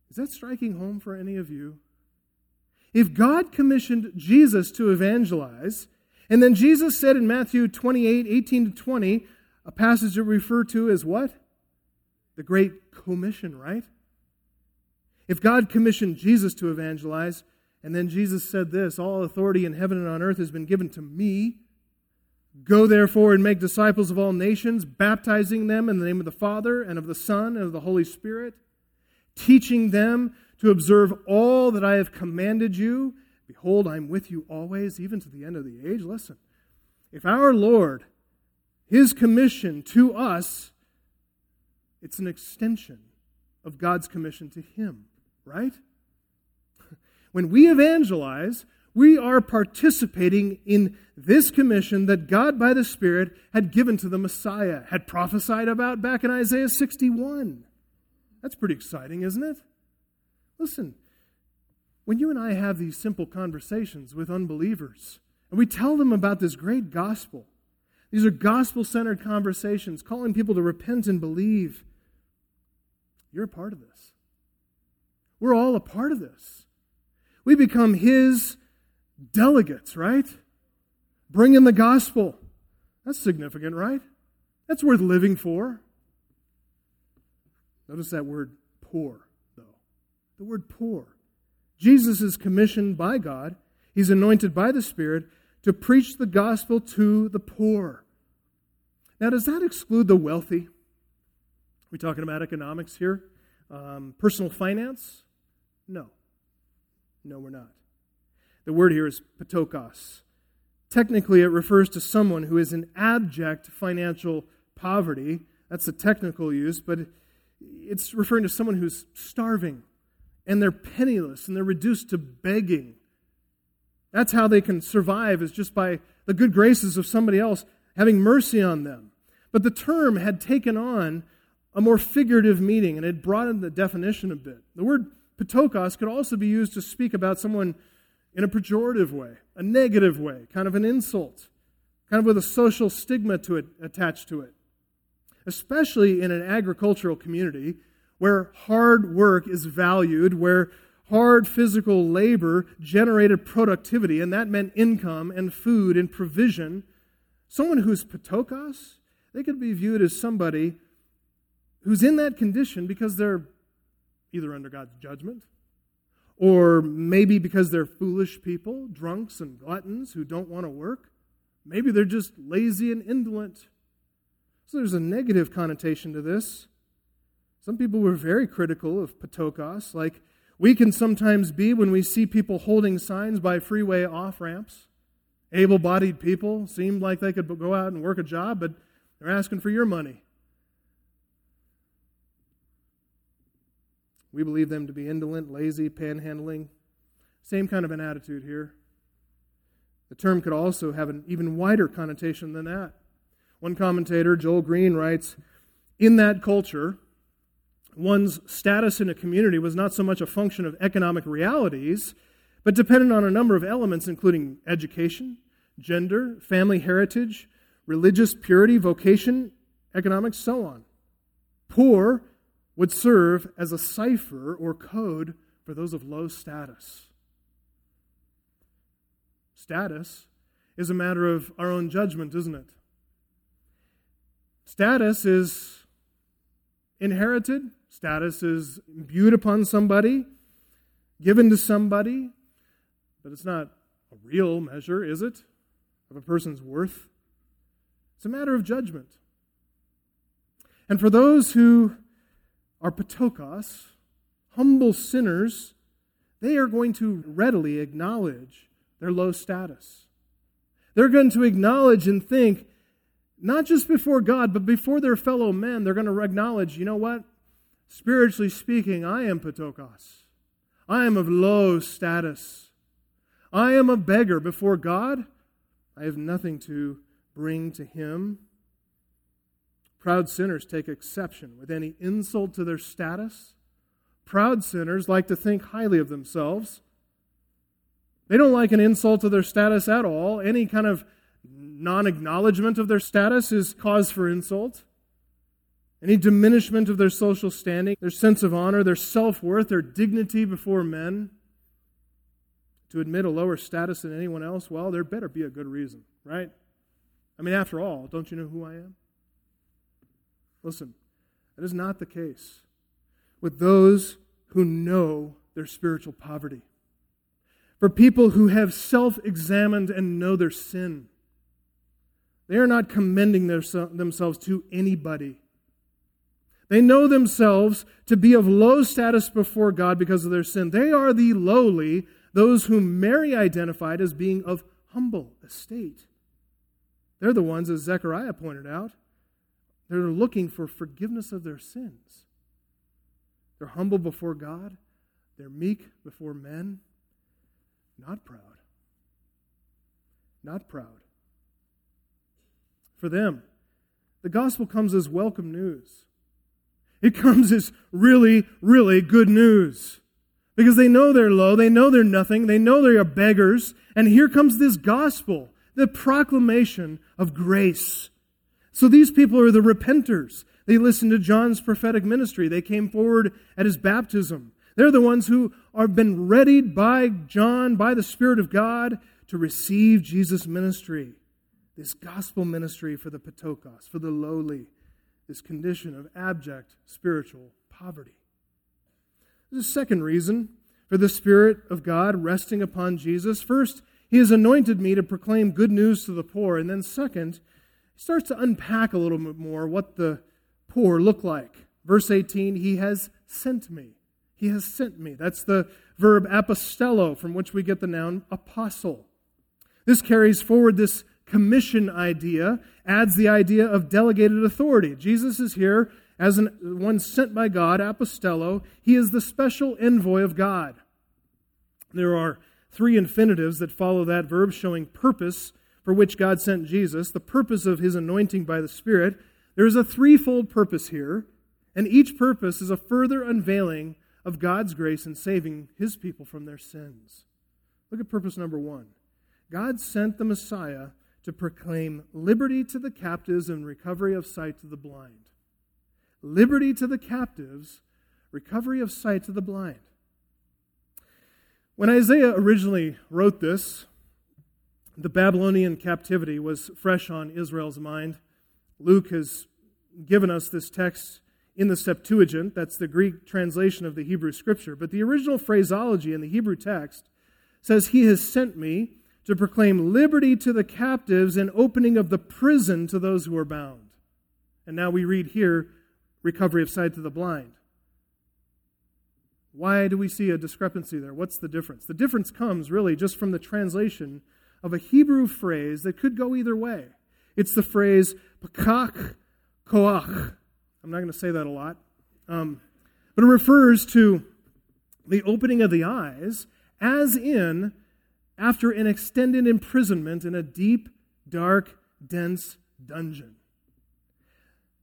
Speaker 1: Is that striking home for any of you? If God commissioned Jesus to evangelize, and then Jesus said in Matthew 28 18 to 20, a passage that we refer to as what? The Great Commission, right? If God commissioned Jesus to evangelize, and then Jesus said this All authority in heaven and on earth has been given to me. Go therefore and make disciples of all nations, baptizing them in the name of the Father and of the Son and of the Holy Spirit, teaching them to observe all that I have commanded you. Behold, I'm with you always, even to the end of the age. Listen, if our Lord, His commission to us, it's an extension of God's commission to Him, right? When we evangelize, we are participating in this commission that God by the Spirit had given to the Messiah, had prophesied about back in Isaiah 61. That's pretty exciting, isn't it? Listen, when you and I have these simple conversations with unbelievers, and we tell them about this great gospel, these are gospel centered conversations, calling people to repent and believe. You're a part of this. We're all a part of this. We become His delegates, right? Bring in the gospel. That's significant, right? That's worth living for. Notice that word poor, though. The word poor. Jesus is commissioned by God, he's anointed by the Spirit to preach the gospel to the poor. Now, does that exclude the wealthy? We talking about economics here? Um, personal finance? No. No, we're not. The word here is ptochos. Technically, it refers to someone who is in abject financial poverty. That's the technical use, but it's referring to someone who's starving and they're penniless and they're reduced to begging. That's how they can survive, is just by the good graces of somebody else having mercy on them. But the term had taken on a more figurative meaning and it broadened the definition a bit. The word ptochos could also be used to speak about someone in a pejorative way, a negative way, kind of an insult, kind of with a social stigma to it attached to it. Especially in an agricultural community where hard work is valued, where hard physical labor generated productivity, and that meant income and food and provision. Someone who's ptochos, they could be viewed as somebody who's in that condition because they're either under God's judgment or maybe because they're foolish people, drunks and gluttons who don't want to work. Maybe they're just lazy and indolent. So there's a negative connotation to this. Some people were very critical of ptochos, like we can sometimes be when we see people holding signs by freeway off ramps. Able bodied people seemed like they could go out and work a job, but they're asking for your money. We believe them to be indolent, lazy, panhandling. Same kind of an attitude here. The term could also have an even wider connotation than that. One commentator, Joel Green, writes In that culture, one's status in a community was not so much a function of economic realities, but depended on a number of elements, including education, gender, family heritage, religious purity, vocation, economics, so on. Poor would serve as a cipher or code for those of low status. Status is a matter of our own judgment, isn't it? Status is inherited, status is imbued upon somebody, given to somebody, but it's not a real measure, is it, of a person's worth? It's a matter of judgment. And for those who are ptochos, humble sinners, they are going to readily acknowledge their low status. They're going to acknowledge and think, not just before God, but before their fellow men, they're going to acknowledge, you know what? Spiritually speaking, I am ptochos. I am of low status. I am a beggar before God. I have nothing to bring to Him. Proud sinners take exception with any insult to their status. Proud sinners like to think highly of themselves. They don't like an insult to their status at all. Any kind of non acknowledgement of their status is cause for insult. Any diminishment of their social standing, their sense of honor, their self worth, their dignity before men. To admit a lower status than anyone else, well, there better be a good reason, right? I mean, after all, don't you know who I am? Listen, that is not the case with those who know their spiritual poverty. For people who have self examined and know their sin, they are not commending their, themselves to anybody. They know themselves to be of low status before God because of their sin. They are the lowly, those whom Mary identified as being of humble estate. They're the ones, as Zechariah pointed out, they're looking for forgiveness of their sins. They're humble before God, they're meek before men, not proud. Not proud. For them, the gospel comes as welcome news. It comes as really, really good news. Because they know they're low, they know they're nothing, they know they are beggars, and here comes this gospel, the proclamation of grace so these people are the repenters. They listened to John's prophetic ministry. They came forward at his baptism. They're the ones who have been readied by John, by the Spirit of God, to receive Jesus' ministry. this gospel ministry for the Ptochos, for the lowly, this condition of abject spiritual poverty. There's a second reason for the Spirit of God resting upon Jesus. First, He has anointed me to proclaim good news to the poor. And then, second, starts to unpack a little bit more what the poor look like. Verse 18, He has sent me. He has sent me. That's the verb apostello, from which we get the noun apostle. This carries forward this commission idea, adds the idea of delegated authority. Jesus is here as an, one sent by God, apostello. He is the special envoy of God. There are three infinitives that follow that verb, showing purpose for which God sent Jesus, the purpose of his anointing by the Spirit. There is a threefold purpose here, and each purpose is a further unveiling of God's grace in saving his people from their sins. Look at purpose number one God sent the Messiah to proclaim liberty to the captives and recovery of sight to the blind. Liberty to the captives, recovery of sight to the blind. When Isaiah originally wrote this, the Babylonian captivity was fresh on Israel's mind. Luke has given us this text in the Septuagint, that's the Greek translation of the Hebrew scripture, but the original phraseology in the Hebrew text says, He has sent me to proclaim liberty to the captives and opening of the prison to those who are bound. And now we read here recovery of sight to the blind. Why do we see a discrepancy there? What's the difference? The difference comes really just from the translation of a Hebrew phrase that could go either way. It's the phrase pakach koach. I'm not going to say that a lot. Um, but it refers to the opening of the eyes, as in after an extended imprisonment in a deep, dark, dense dungeon.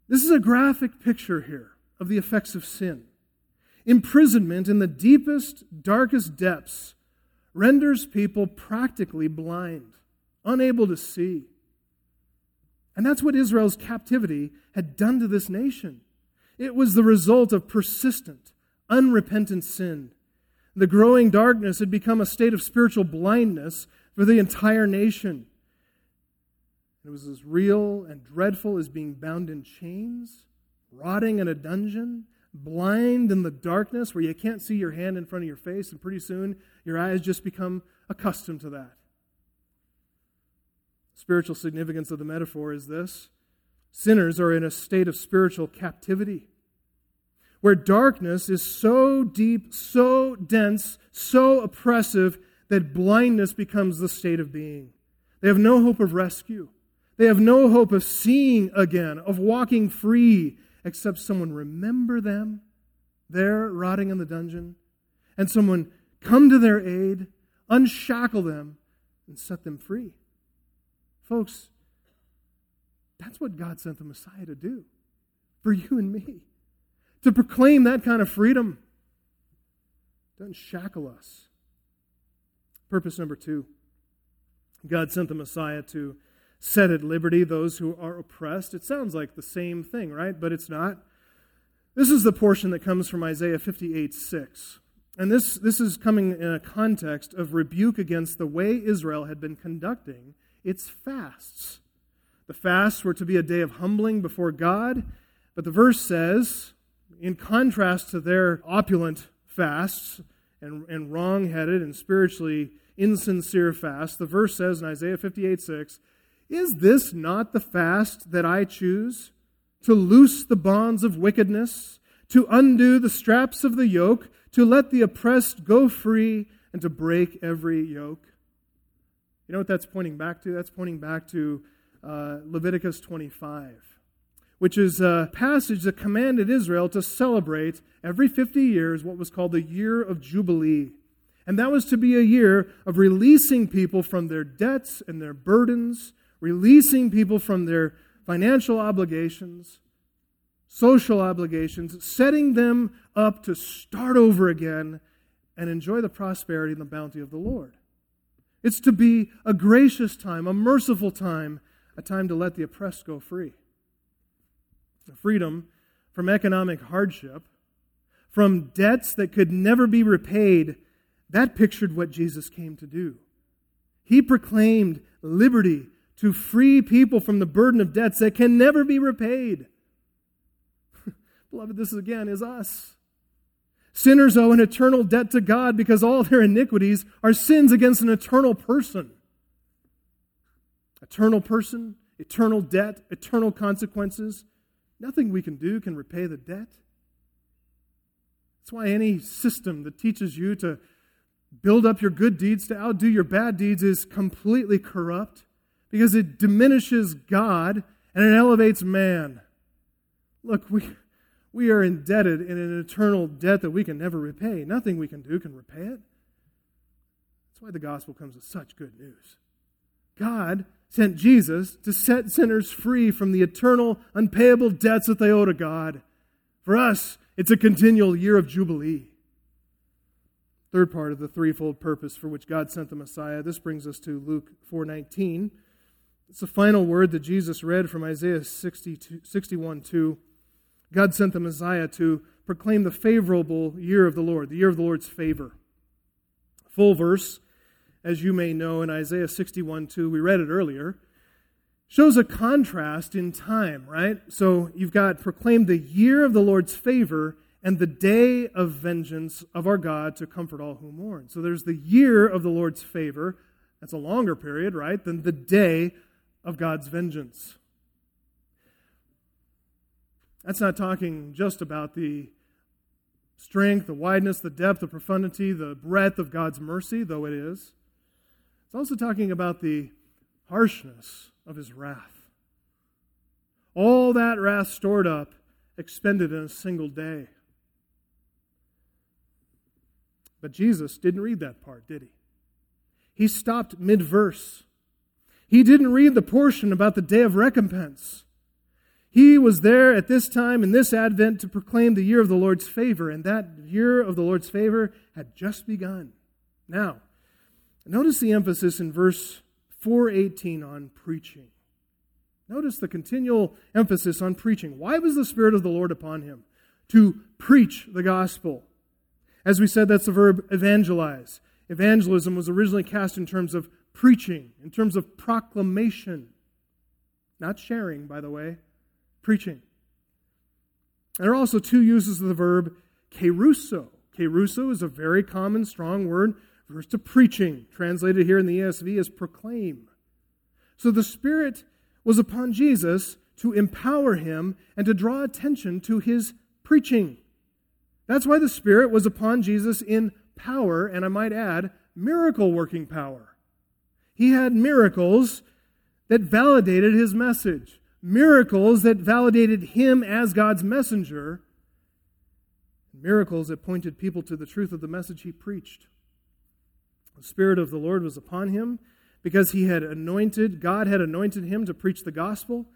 Speaker 1: This is a graphic picture here of the effects of sin. Imprisonment in the deepest, darkest depths renders people practically blind, unable to see. And that's what Israel's captivity had done to this nation. It was the result of persistent, unrepentant sin the growing darkness had become a state of spiritual blindness for the entire nation. It was as real and dreadful as being bound in chains, rotting in a dungeon, blind in the darkness where you can't see your hand in front of your face, and pretty soon your eyes just become accustomed to that. Spiritual significance of the metaphor is this sinners are in a state of spiritual captivity where darkness is so deep, so dense, so oppressive that blindness becomes the state of being. They have no hope of rescue. They have no hope of seeing again, of walking free, except someone remember them there rotting in the dungeon, and someone come to their aid, unshackle them, and set them free. Folks, that's what God sent the Messiah to do for you and me to proclaim that kind of freedom. Doesn't shackle us. Purpose number two God sent the Messiah to set at liberty those who are oppressed. It sounds like the same thing, right? But it's not. This is the portion that comes from Isaiah 58 6. And this, this is coming in a context of rebuke against the way Israel had been conducting its fasts. The fasts were to be a day of humbling before God, but the verse says, in contrast to their opulent fasts and, and wrong headed and spiritually insincere fasts, the verse says in Isaiah 58 6, Is this not the fast that I choose? To loose the bonds of wickedness, to undo the straps of the yoke, to let the oppressed go free, and to break every yoke. You know what that's pointing back to? That's pointing back to uh, Leviticus 25 which is a passage that commanded Israel to celebrate every 50 years what was called the year of Jubilee. And that was to be a year of releasing people from their debts and their burdens, releasing people from their financial obligations, social obligations, setting them up to start over again and enjoy the prosperity and the bounty of the Lord. It's to be a gracious time, a merciful time, a time to let the oppressed go free freedom from economic hardship, from debts that could never be repaid, that pictured what Jesus came to do. He proclaimed liberty to free people from the burden of debts that can never be repaid. Beloved, this again is us. Sinners owe an eternal debt to God because all their iniquities are sins against an eternal person. Eternal person, eternal debt, eternal consequences. Nothing we can do can repay the debt. That's why any system that teaches you to build up your good deeds to outdo your bad deeds is completely corrupt because it diminishes God and it elevates man. Look, we, we are indebted in an eternal debt that we can never repay. Nothing we can do can repay it. That's why the gospel comes with such good news. God sent Jesus to set sinners free from the eternal, unpayable debts that they owe to God. For us, it's a continual year of Jubilee. Third part of the threefold purpose for which God sent the Messiah. This brings us to Luke 4:19. It's the final word that Jesus read from Isaiah 61 2. God sent the Messiah to proclaim the favorable year of the Lord, the year of the Lord's favor. Full verse, as you may know in Isaiah 61 2, we read it earlier, shows a contrast in time, right? So you've got proclaimed the year of the Lord's favor and the day of vengeance of our God to comfort all who mourn. So there's the year of the Lord's favor. That's a longer period, right? Than the day of God's vengeance. That's not talking just about the strength, the wideness, the depth, the profundity, the breadth of God's mercy, though it is. It's also talking about the harshness of his wrath. All that wrath stored up, expended in a single day. But Jesus didn't read that part, did he? He stopped mid verse. He didn't read the portion about the day of recompense. He was there at this time in this Advent to proclaim the year of the Lord's favor, and that year of the Lord's favor had just begun. Now, notice the emphasis in verse 418 on preaching. Notice the continual emphasis on preaching. Why was the Spirit of the Lord upon him? To preach the gospel. As we said, that's the verb evangelize. Evangelism was originally cast in terms of preaching, in terms of proclamation. Not sharing, by the way, preaching. There are also two uses of the verb kerusso. Kerusso is a very common, strong word, verse to preaching, translated here in the ESV as proclaim. So the Spirit was upon Jesus to empower him and to draw attention to his preaching. That's why the Spirit was upon Jesus in power, and I might add, miracle working power. He had miracles that validated his message miracles that validated him as God's messenger, miracles that pointed people to the truth of the message he preached. The Spirit of the Lord was upon him because he had anointed, God had anointed him to preach the gospel.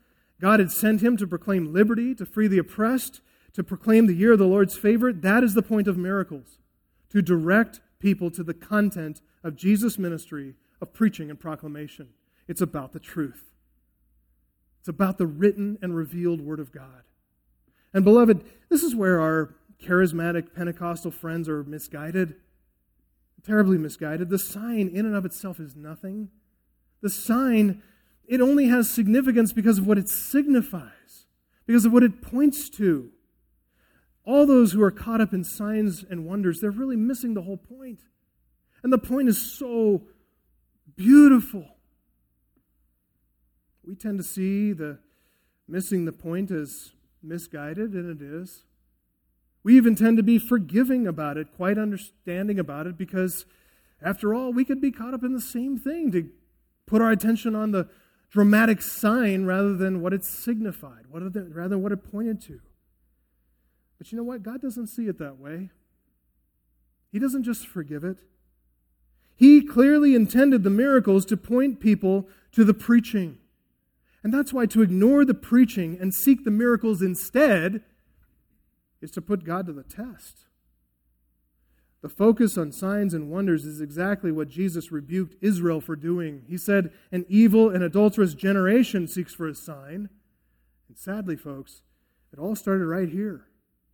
Speaker 1: God had sent him to proclaim liberty, to free the oppressed, to proclaim the year of the Lord's favor. That is the point of miracles, to direct people to the content of Jesus' ministry of preaching and proclamation. It's about the truth. It's about the written and revealed Word of God. And, beloved, this is where our charismatic Pentecostal friends are misguided, terribly misguided. The sign, in and of itself, is nothing. The sign, it only has significance because of what it signifies, because of what it points to. All those who are caught up in signs and wonders, they're really missing the whole point. And the point is so beautiful we tend to see the missing the point as misguided, and it is. We even tend to be forgiving about it, quite understanding about it, because after all, we could be caught up in the same thing to put our attention on the dramatic sign rather than what it signified, rather than what it pointed to. But you know what? God doesn't see it that way. He doesn't just forgive it. He clearly intended the miracles to point people to the preaching. And that's why to ignore the preaching and seek the miracles instead is to put God to the test. The focus on signs and wonders is exactly what Jesus rebuked Israel for doing. He said, An evil and adulterous generation seeks for a sign. And sadly, folks, it all started right here,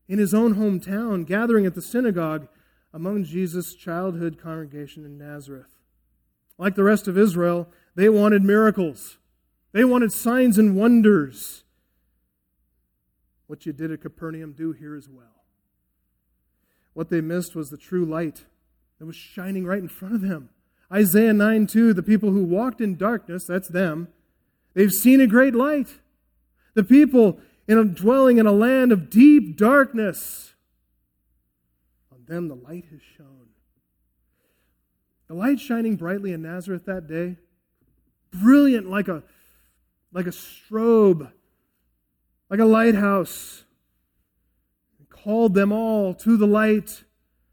Speaker 1: in his own hometown, gathering at the synagogue among Jesus' childhood congregation in Nazareth. Like the rest of Israel, they wanted miracles. They wanted signs and wonders. What you did at Capernaum, do here as well. What they missed was the true light that was shining right in front of them. Isaiah 9 2, the people who walked in darkness, that's them, they've seen a great light. The people in a, dwelling in a land of deep darkness, on them the light has shone. The light shining brightly in Nazareth that day, brilliant like a, like a strobe, like a lighthouse, called them all to the light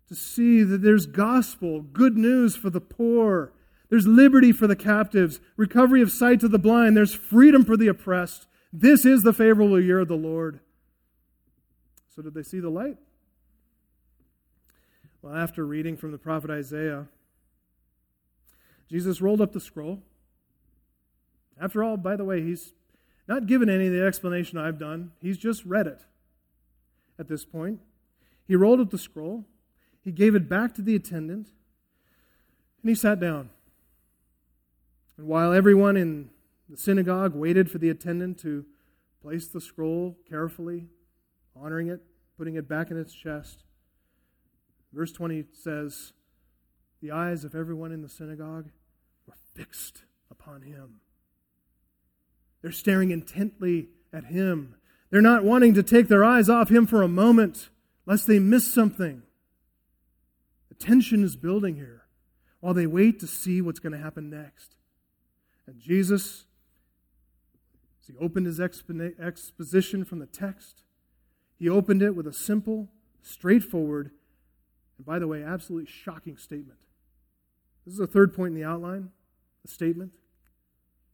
Speaker 1: to see that there's gospel, good news for the poor. There's liberty for the captives, recovery of sight to the blind. There's freedom for the oppressed. This is the favorable year of the Lord. So, did they see the light? Well, after reading from the prophet Isaiah, Jesus rolled up the scroll. After all, by the way, he's not given any of the explanation I've done, he's just read it at this point. He rolled up the scroll. He gave it back to the attendant, and he sat down. And while everyone in the synagogue waited for the attendant to place the scroll carefully, honoring it, putting it back in its chest, verse 20 says, The eyes of everyone in the synagogue were fixed upon him. They're staring intently at him. They're not wanting to take their eyes off him for a moment, lest they miss something tension is building here while they wait to see what's going to happen next. And Jesus, as he opened his exposition from the text, he opened it with a simple, straightforward, and by the way, absolutely shocking statement. This is the third point in the outline the statement.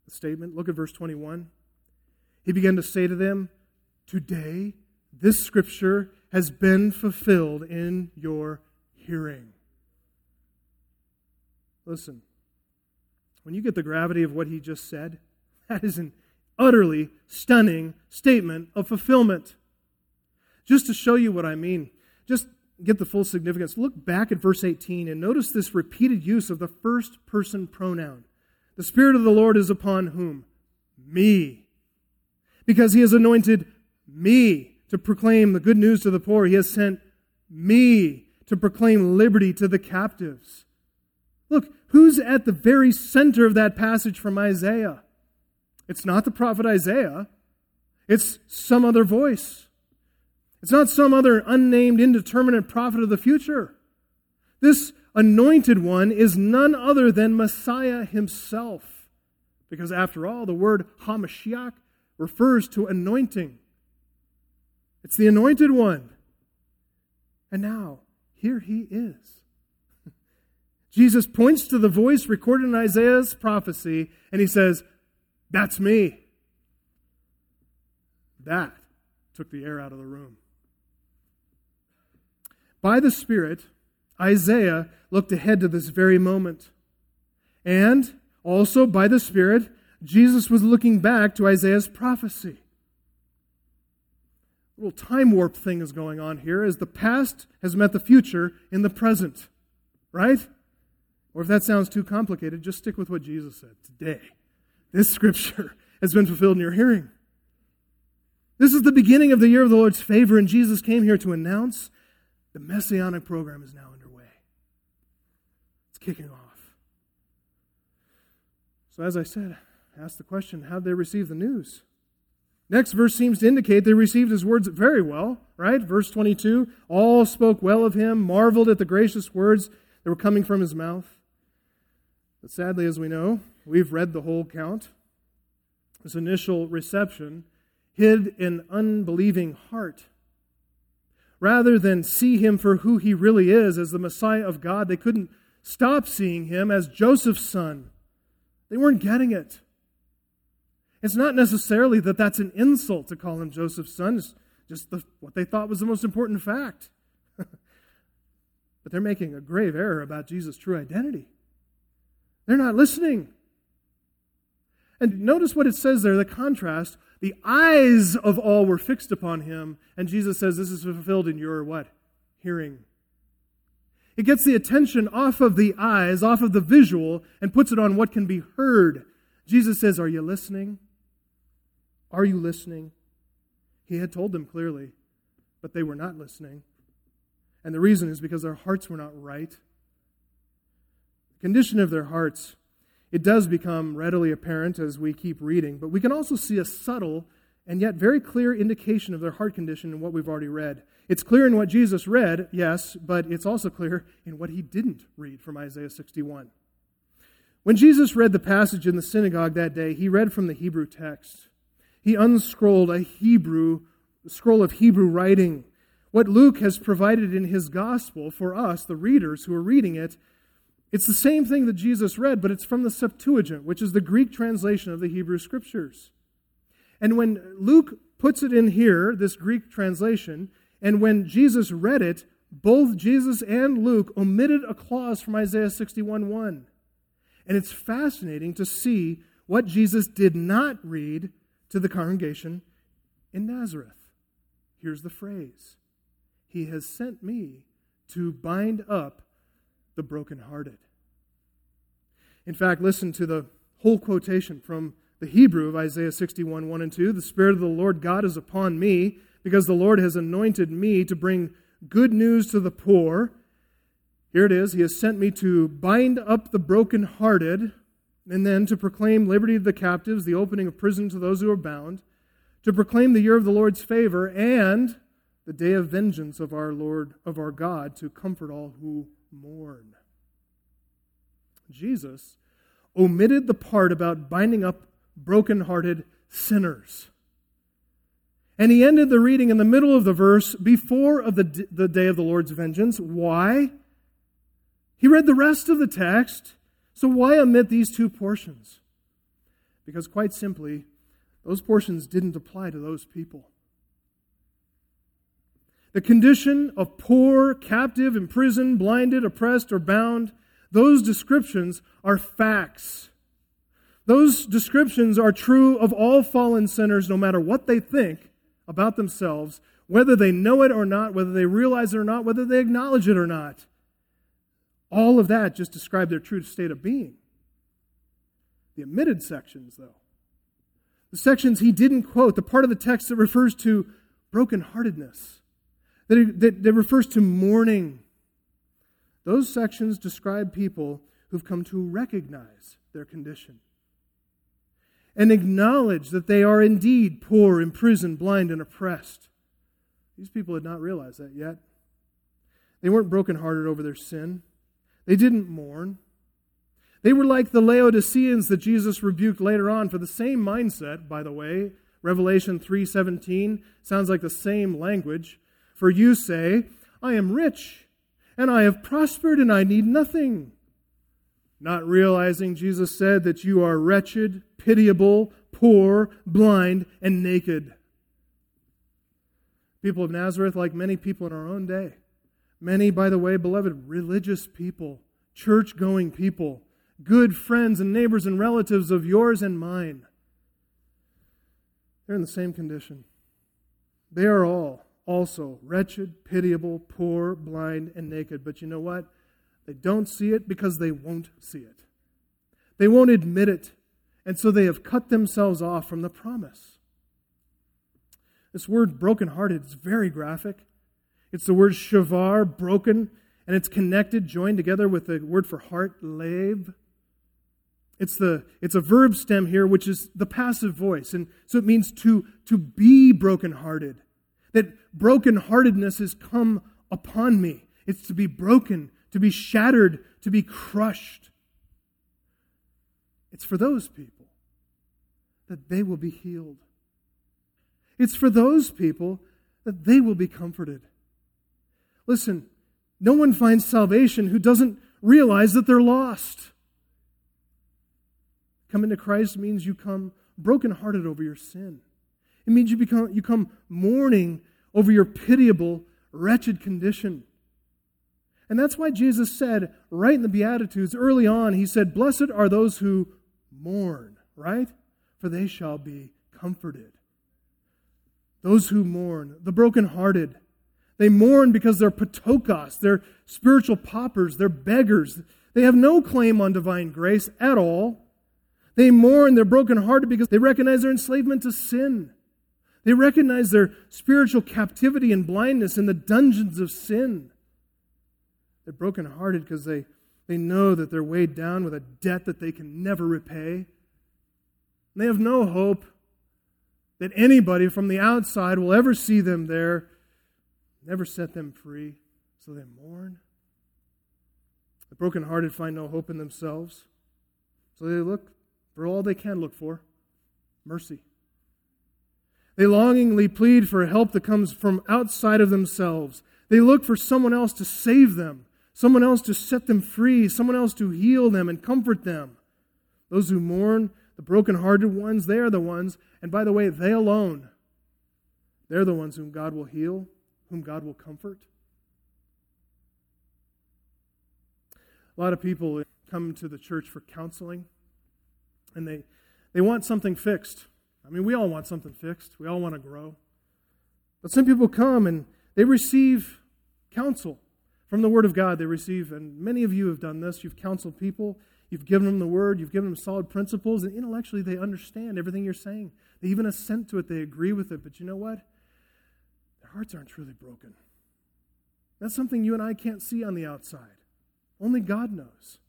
Speaker 1: The statement. Look at verse 21. He began to say to them, Today, this scripture has been fulfilled in your hearing. Listen, when you get the gravity of what he just said, that is an utterly stunning statement of fulfillment. Just to show you what I mean, just get the full significance, look back at verse 18 and notice this repeated use of the first person pronoun. The Spirit of the Lord is upon whom? Me. Because he has anointed me to proclaim the good news to the poor. He has sent me to proclaim liberty to the captives. Look, who's at the very center of that passage from Isaiah? It's not the prophet Isaiah, it's some other voice. It's not some other unnamed, indeterminate prophet of the future. This anointed one is none other than Messiah himself. Because after all, the word Hamashiach refers to anointing. It's the anointed one. And now, here he is. Jesus points to the voice recorded in Isaiah's prophecy and he says, That's me. That took the air out of the room. By the Spirit, Isaiah looked ahead to this very moment. And also by the Spirit, Jesus was looking back to Isaiah's prophecy. A little time warp thing is going on here as the past has met the future in the present, right? Or if that sounds too complicated, just stick with what Jesus said today. This scripture has been fulfilled in your hearing. This is the beginning of the year of the Lord's favor, and Jesus came here to announce the messianic program is now underway. It's kicking off. So, as I said, ask the question how did they receive the news? Next verse seems to indicate they received his words very well, right? Verse 22 All spoke well of him, marveled at the gracious words that were coming from his mouth. But sadly, as we know, we've read the whole count. This initial reception hid an unbelieving heart. Rather than see him for who he really is as the Messiah of God, they couldn't stop seeing him as Joseph's son. They weren't getting it. It's not necessarily that that's an insult to call him Joseph's son, it's just the, what they thought was the most important fact. but they're making a grave error about Jesus' true identity. They're not listening. And notice what it says there, the contrast. The eyes of all were fixed upon him, and Jesus says, This is fulfilled in your what? Hearing. It gets the attention off of the eyes, off of the visual, and puts it on what can be heard. Jesus says, Are you listening? Are you listening? He had told them clearly, but they were not listening. And the reason is because their hearts were not right. The condition of their hearts, it does become readily apparent as we keep reading, but we can also see a subtle and yet very clear indication of their heart condition in what we've already read. It's clear in what Jesus read, yes, but it's also clear in what he didn't read from Isaiah 61. When Jesus read the passage in the synagogue that day, he read from the Hebrew text. He unscrolled a Hebrew scroll of Hebrew writing. What Luke has provided in his gospel for us, the readers who are reading it, it's the same thing that Jesus read, but it's from the Septuagint, which is the Greek translation of the Hebrew scriptures. And when Luke puts it in here, this Greek translation, and when Jesus read it, both Jesus and Luke omitted a clause from Isaiah 61 1. And it's fascinating to see what Jesus did not read to the congregation in Nazareth. Here's the phrase He has sent me to bind up the brokenhearted. In fact, listen to the whole quotation from the Hebrew of Isaiah 61 1 and 2. The Spirit of the Lord God is upon me, because the Lord has anointed me to bring good news to the poor. Here it is He has sent me to bind up the brokenhearted, and then to proclaim liberty to the captives, the opening of prison to those who are bound, to proclaim the year of the Lord's favor, and the day of vengeance of our Lord, of our God, to comfort all who mourn. Jesus omitted the part about binding up broken-hearted sinners. And he ended the reading in the middle of the verse before of the, the day of the Lord's vengeance. Why? He read the rest of the text, so why omit these two portions? Because quite simply, those portions didn't apply to those people. The condition of poor, captive, imprisoned, blinded, oppressed, or bound, those descriptions are facts. Those descriptions are true of all fallen sinners, no matter what they think about themselves, whether they know it or not, whether they realize it or not, whether they acknowledge it or not. All of that just describe their true state of being. The omitted sections, though, the sections he didn't quote, the part of the text that refers to brokenheartedness, that, that, that refers to mourning, those sections describe people who've come to recognize their condition and acknowledge that they are indeed poor, imprisoned, blind, and oppressed. These people had not realized that yet. They weren't brokenhearted over their sin. They didn't mourn. They were like the Laodiceans that Jesus rebuked later on for the same mindset, by the way. Revelation 3:17 sounds like the same language. For you say, I am rich, and I have prospered, and I need nothing not realizing Jesus said that you are wretched, pitiable, poor, blind, and naked. People of Nazareth, like many people in our own day, many, by the way, beloved, religious people, church going people, good friends and neighbors and relatives of yours and mine, they're in the same condition. They are all also wretched, pitiable, poor, blind, and naked. But you know what? They don't see it because they won't see it. They won't admit it, and so they have cut themselves off from the promise. This word brokenhearted is very graphic. It's the word shavar, broken, and it's connected, joined together with the word for heart, lave. It's, the, it's a verb stem here, which is the passive voice. And so it means to, to be brokenhearted. That brokenheartedness has come upon me. It's to be broken, to be shattered, to be crushed. It's for those people that they will be healed. It's for those people that they will be comforted. Listen, no one finds salvation who doesn't realize that they're lost. Coming to Christ means you come brokenhearted over your sin. It means you become you come mourning over your pitiable, wretched condition. And that's why Jesus said, right in the Beatitudes, early on, he said, Blessed are those who mourn, right? For they shall be comforted. Those who mourn, the brokenhearted, they mourn because they're ptochos, they're spiritual paupers, they're beggars. They have no claim on divine grace at all. They mourn, they're brokenhearted because they recognize their enslavement to sin. They recognize their spiritual captivity and blindness in the dungeons of sin. They're brokenhearted because they, they know that they're weighed down with a debt that they can never repay. And they have no hope that anybody from the outside will ever see them there, never set them free. So they mourn. The brokenhearted find no hope in themselves. So they look for all they can look for mercy. They longingly plead for help that comes from outside of themselves. They look for someone else to save them, someone else to set them free, someone else to heal them and comfort them. Those who mourn, the brokenhearted ones, they are the ones, and by the way, they alone, they're the ones whom God will heal, whom God will comfort. A lot of people come to the church for counseling, and they, they want something fixed. I mean, we all want something fixed. We all want to grow. But some people come and they receive counsel from the Word of God. They receive, and many of you have done this. You've counseled people, you've given them the Word, you've given them solid principles, and intellectually they understand everything you're saying. They even assent to it, they agree with it. But you know what? Their hearts aren't truly broken. That's something you and I can't see on the outside. Only God knows.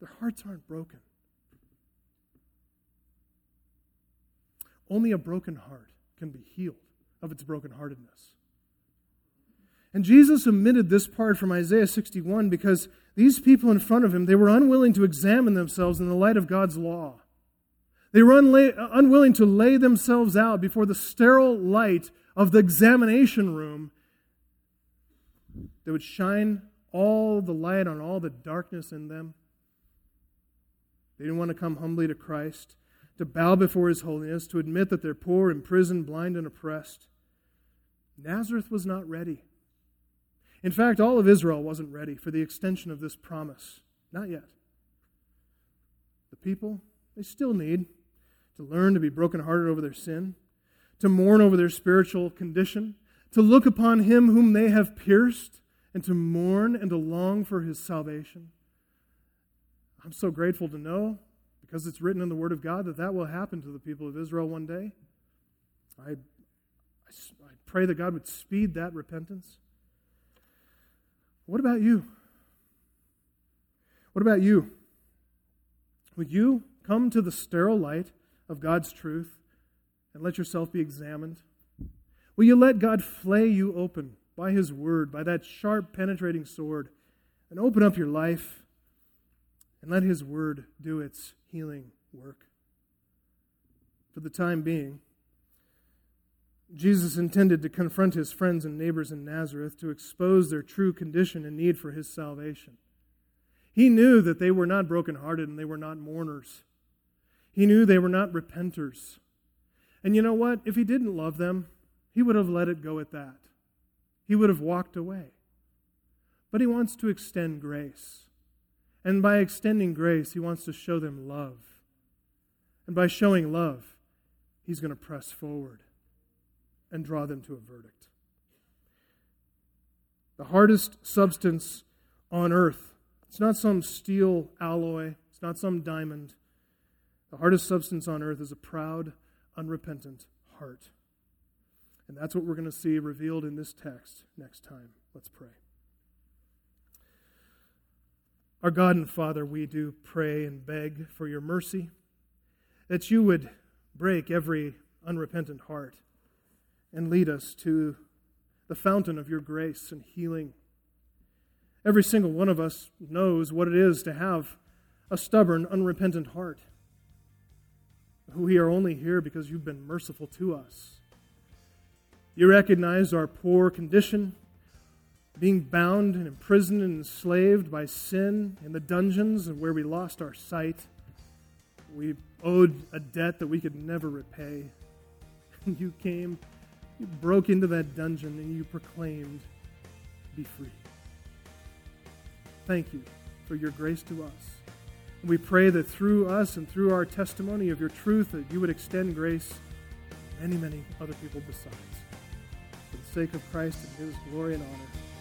Speaker 1: Their hearts aren't broken. Only a broken heart can be healed of its brokenheartedness. And Jesus omitted this part from Isaiah 61 because these people in front of him, they were unwilling to examine themselves in the light of God's law. They were unla- unwilling to lay themselves out before the sterile light of the examination room that would shine all the light on all the darkness in them. They didn't want to come humbly to Christ to bow before his holiness, to admit that they're poor, imprisoned, blind, and oppressed. Nazareth was not ready. In fact, all of Israel wasn't ready for the extension of this promise. Not yet. The people, they still need to learn to be brokenhearted over their sin, to mourn over their spiritual condition, to look upon him whom they have pierced, and to mourn and to long for his salvation. I'm so grateful to know because it's written in the Word of God that that will happen to the people of Israel one day. I, I, I pray that God would speed that repentance. What about you? What about you? Would you come to the sterile light of God's truth and let yourself be examined? Will you let God flay you open by His word, by that sharp, penetrating sword, and open up your life and let His word do its healing work. For the time being, Jesus intended to confront his friends and neighbors in Nazareth to expose their true condition and need for his salvation. He knew that they were not brokenhearted and they were not mourners. He knew they were not repenters. And you know what? If he didn't love them, he would have let it go at that. He would have walked away. But he wants to extend grace. And by extending grace, he wants to show them love. And by showing love, he's going to press forward and draw them to a verdict. The hardest substance on earth, it's not some steel alloy, it's not some diamond. The hardest substance on earth is a proud, unrepentant heart. And that's what we're going to see revealed in this text next time. Let's pray. Our God and Father, we do pray and beg for your mercy, that you would break every unrepentant heart and lead us to the fountain of your grace and healing. Every single one of us knows what it is to have a stubborn, unrepentant heart. We are only here because you've been merciful to us. You recognize our poor condition being bound and imprisoned and enslaved by sin in the dungeons where we lost our sight. We owed a debt that we could never repay. And you came, you broke into that dungeon, and you proclaimed, Be free. Thank you for your grace to us. And we pray that through us and through our testimony of your truth, that you would extend grace to many, many other people besides. For the sake of Christ and his glory and honor.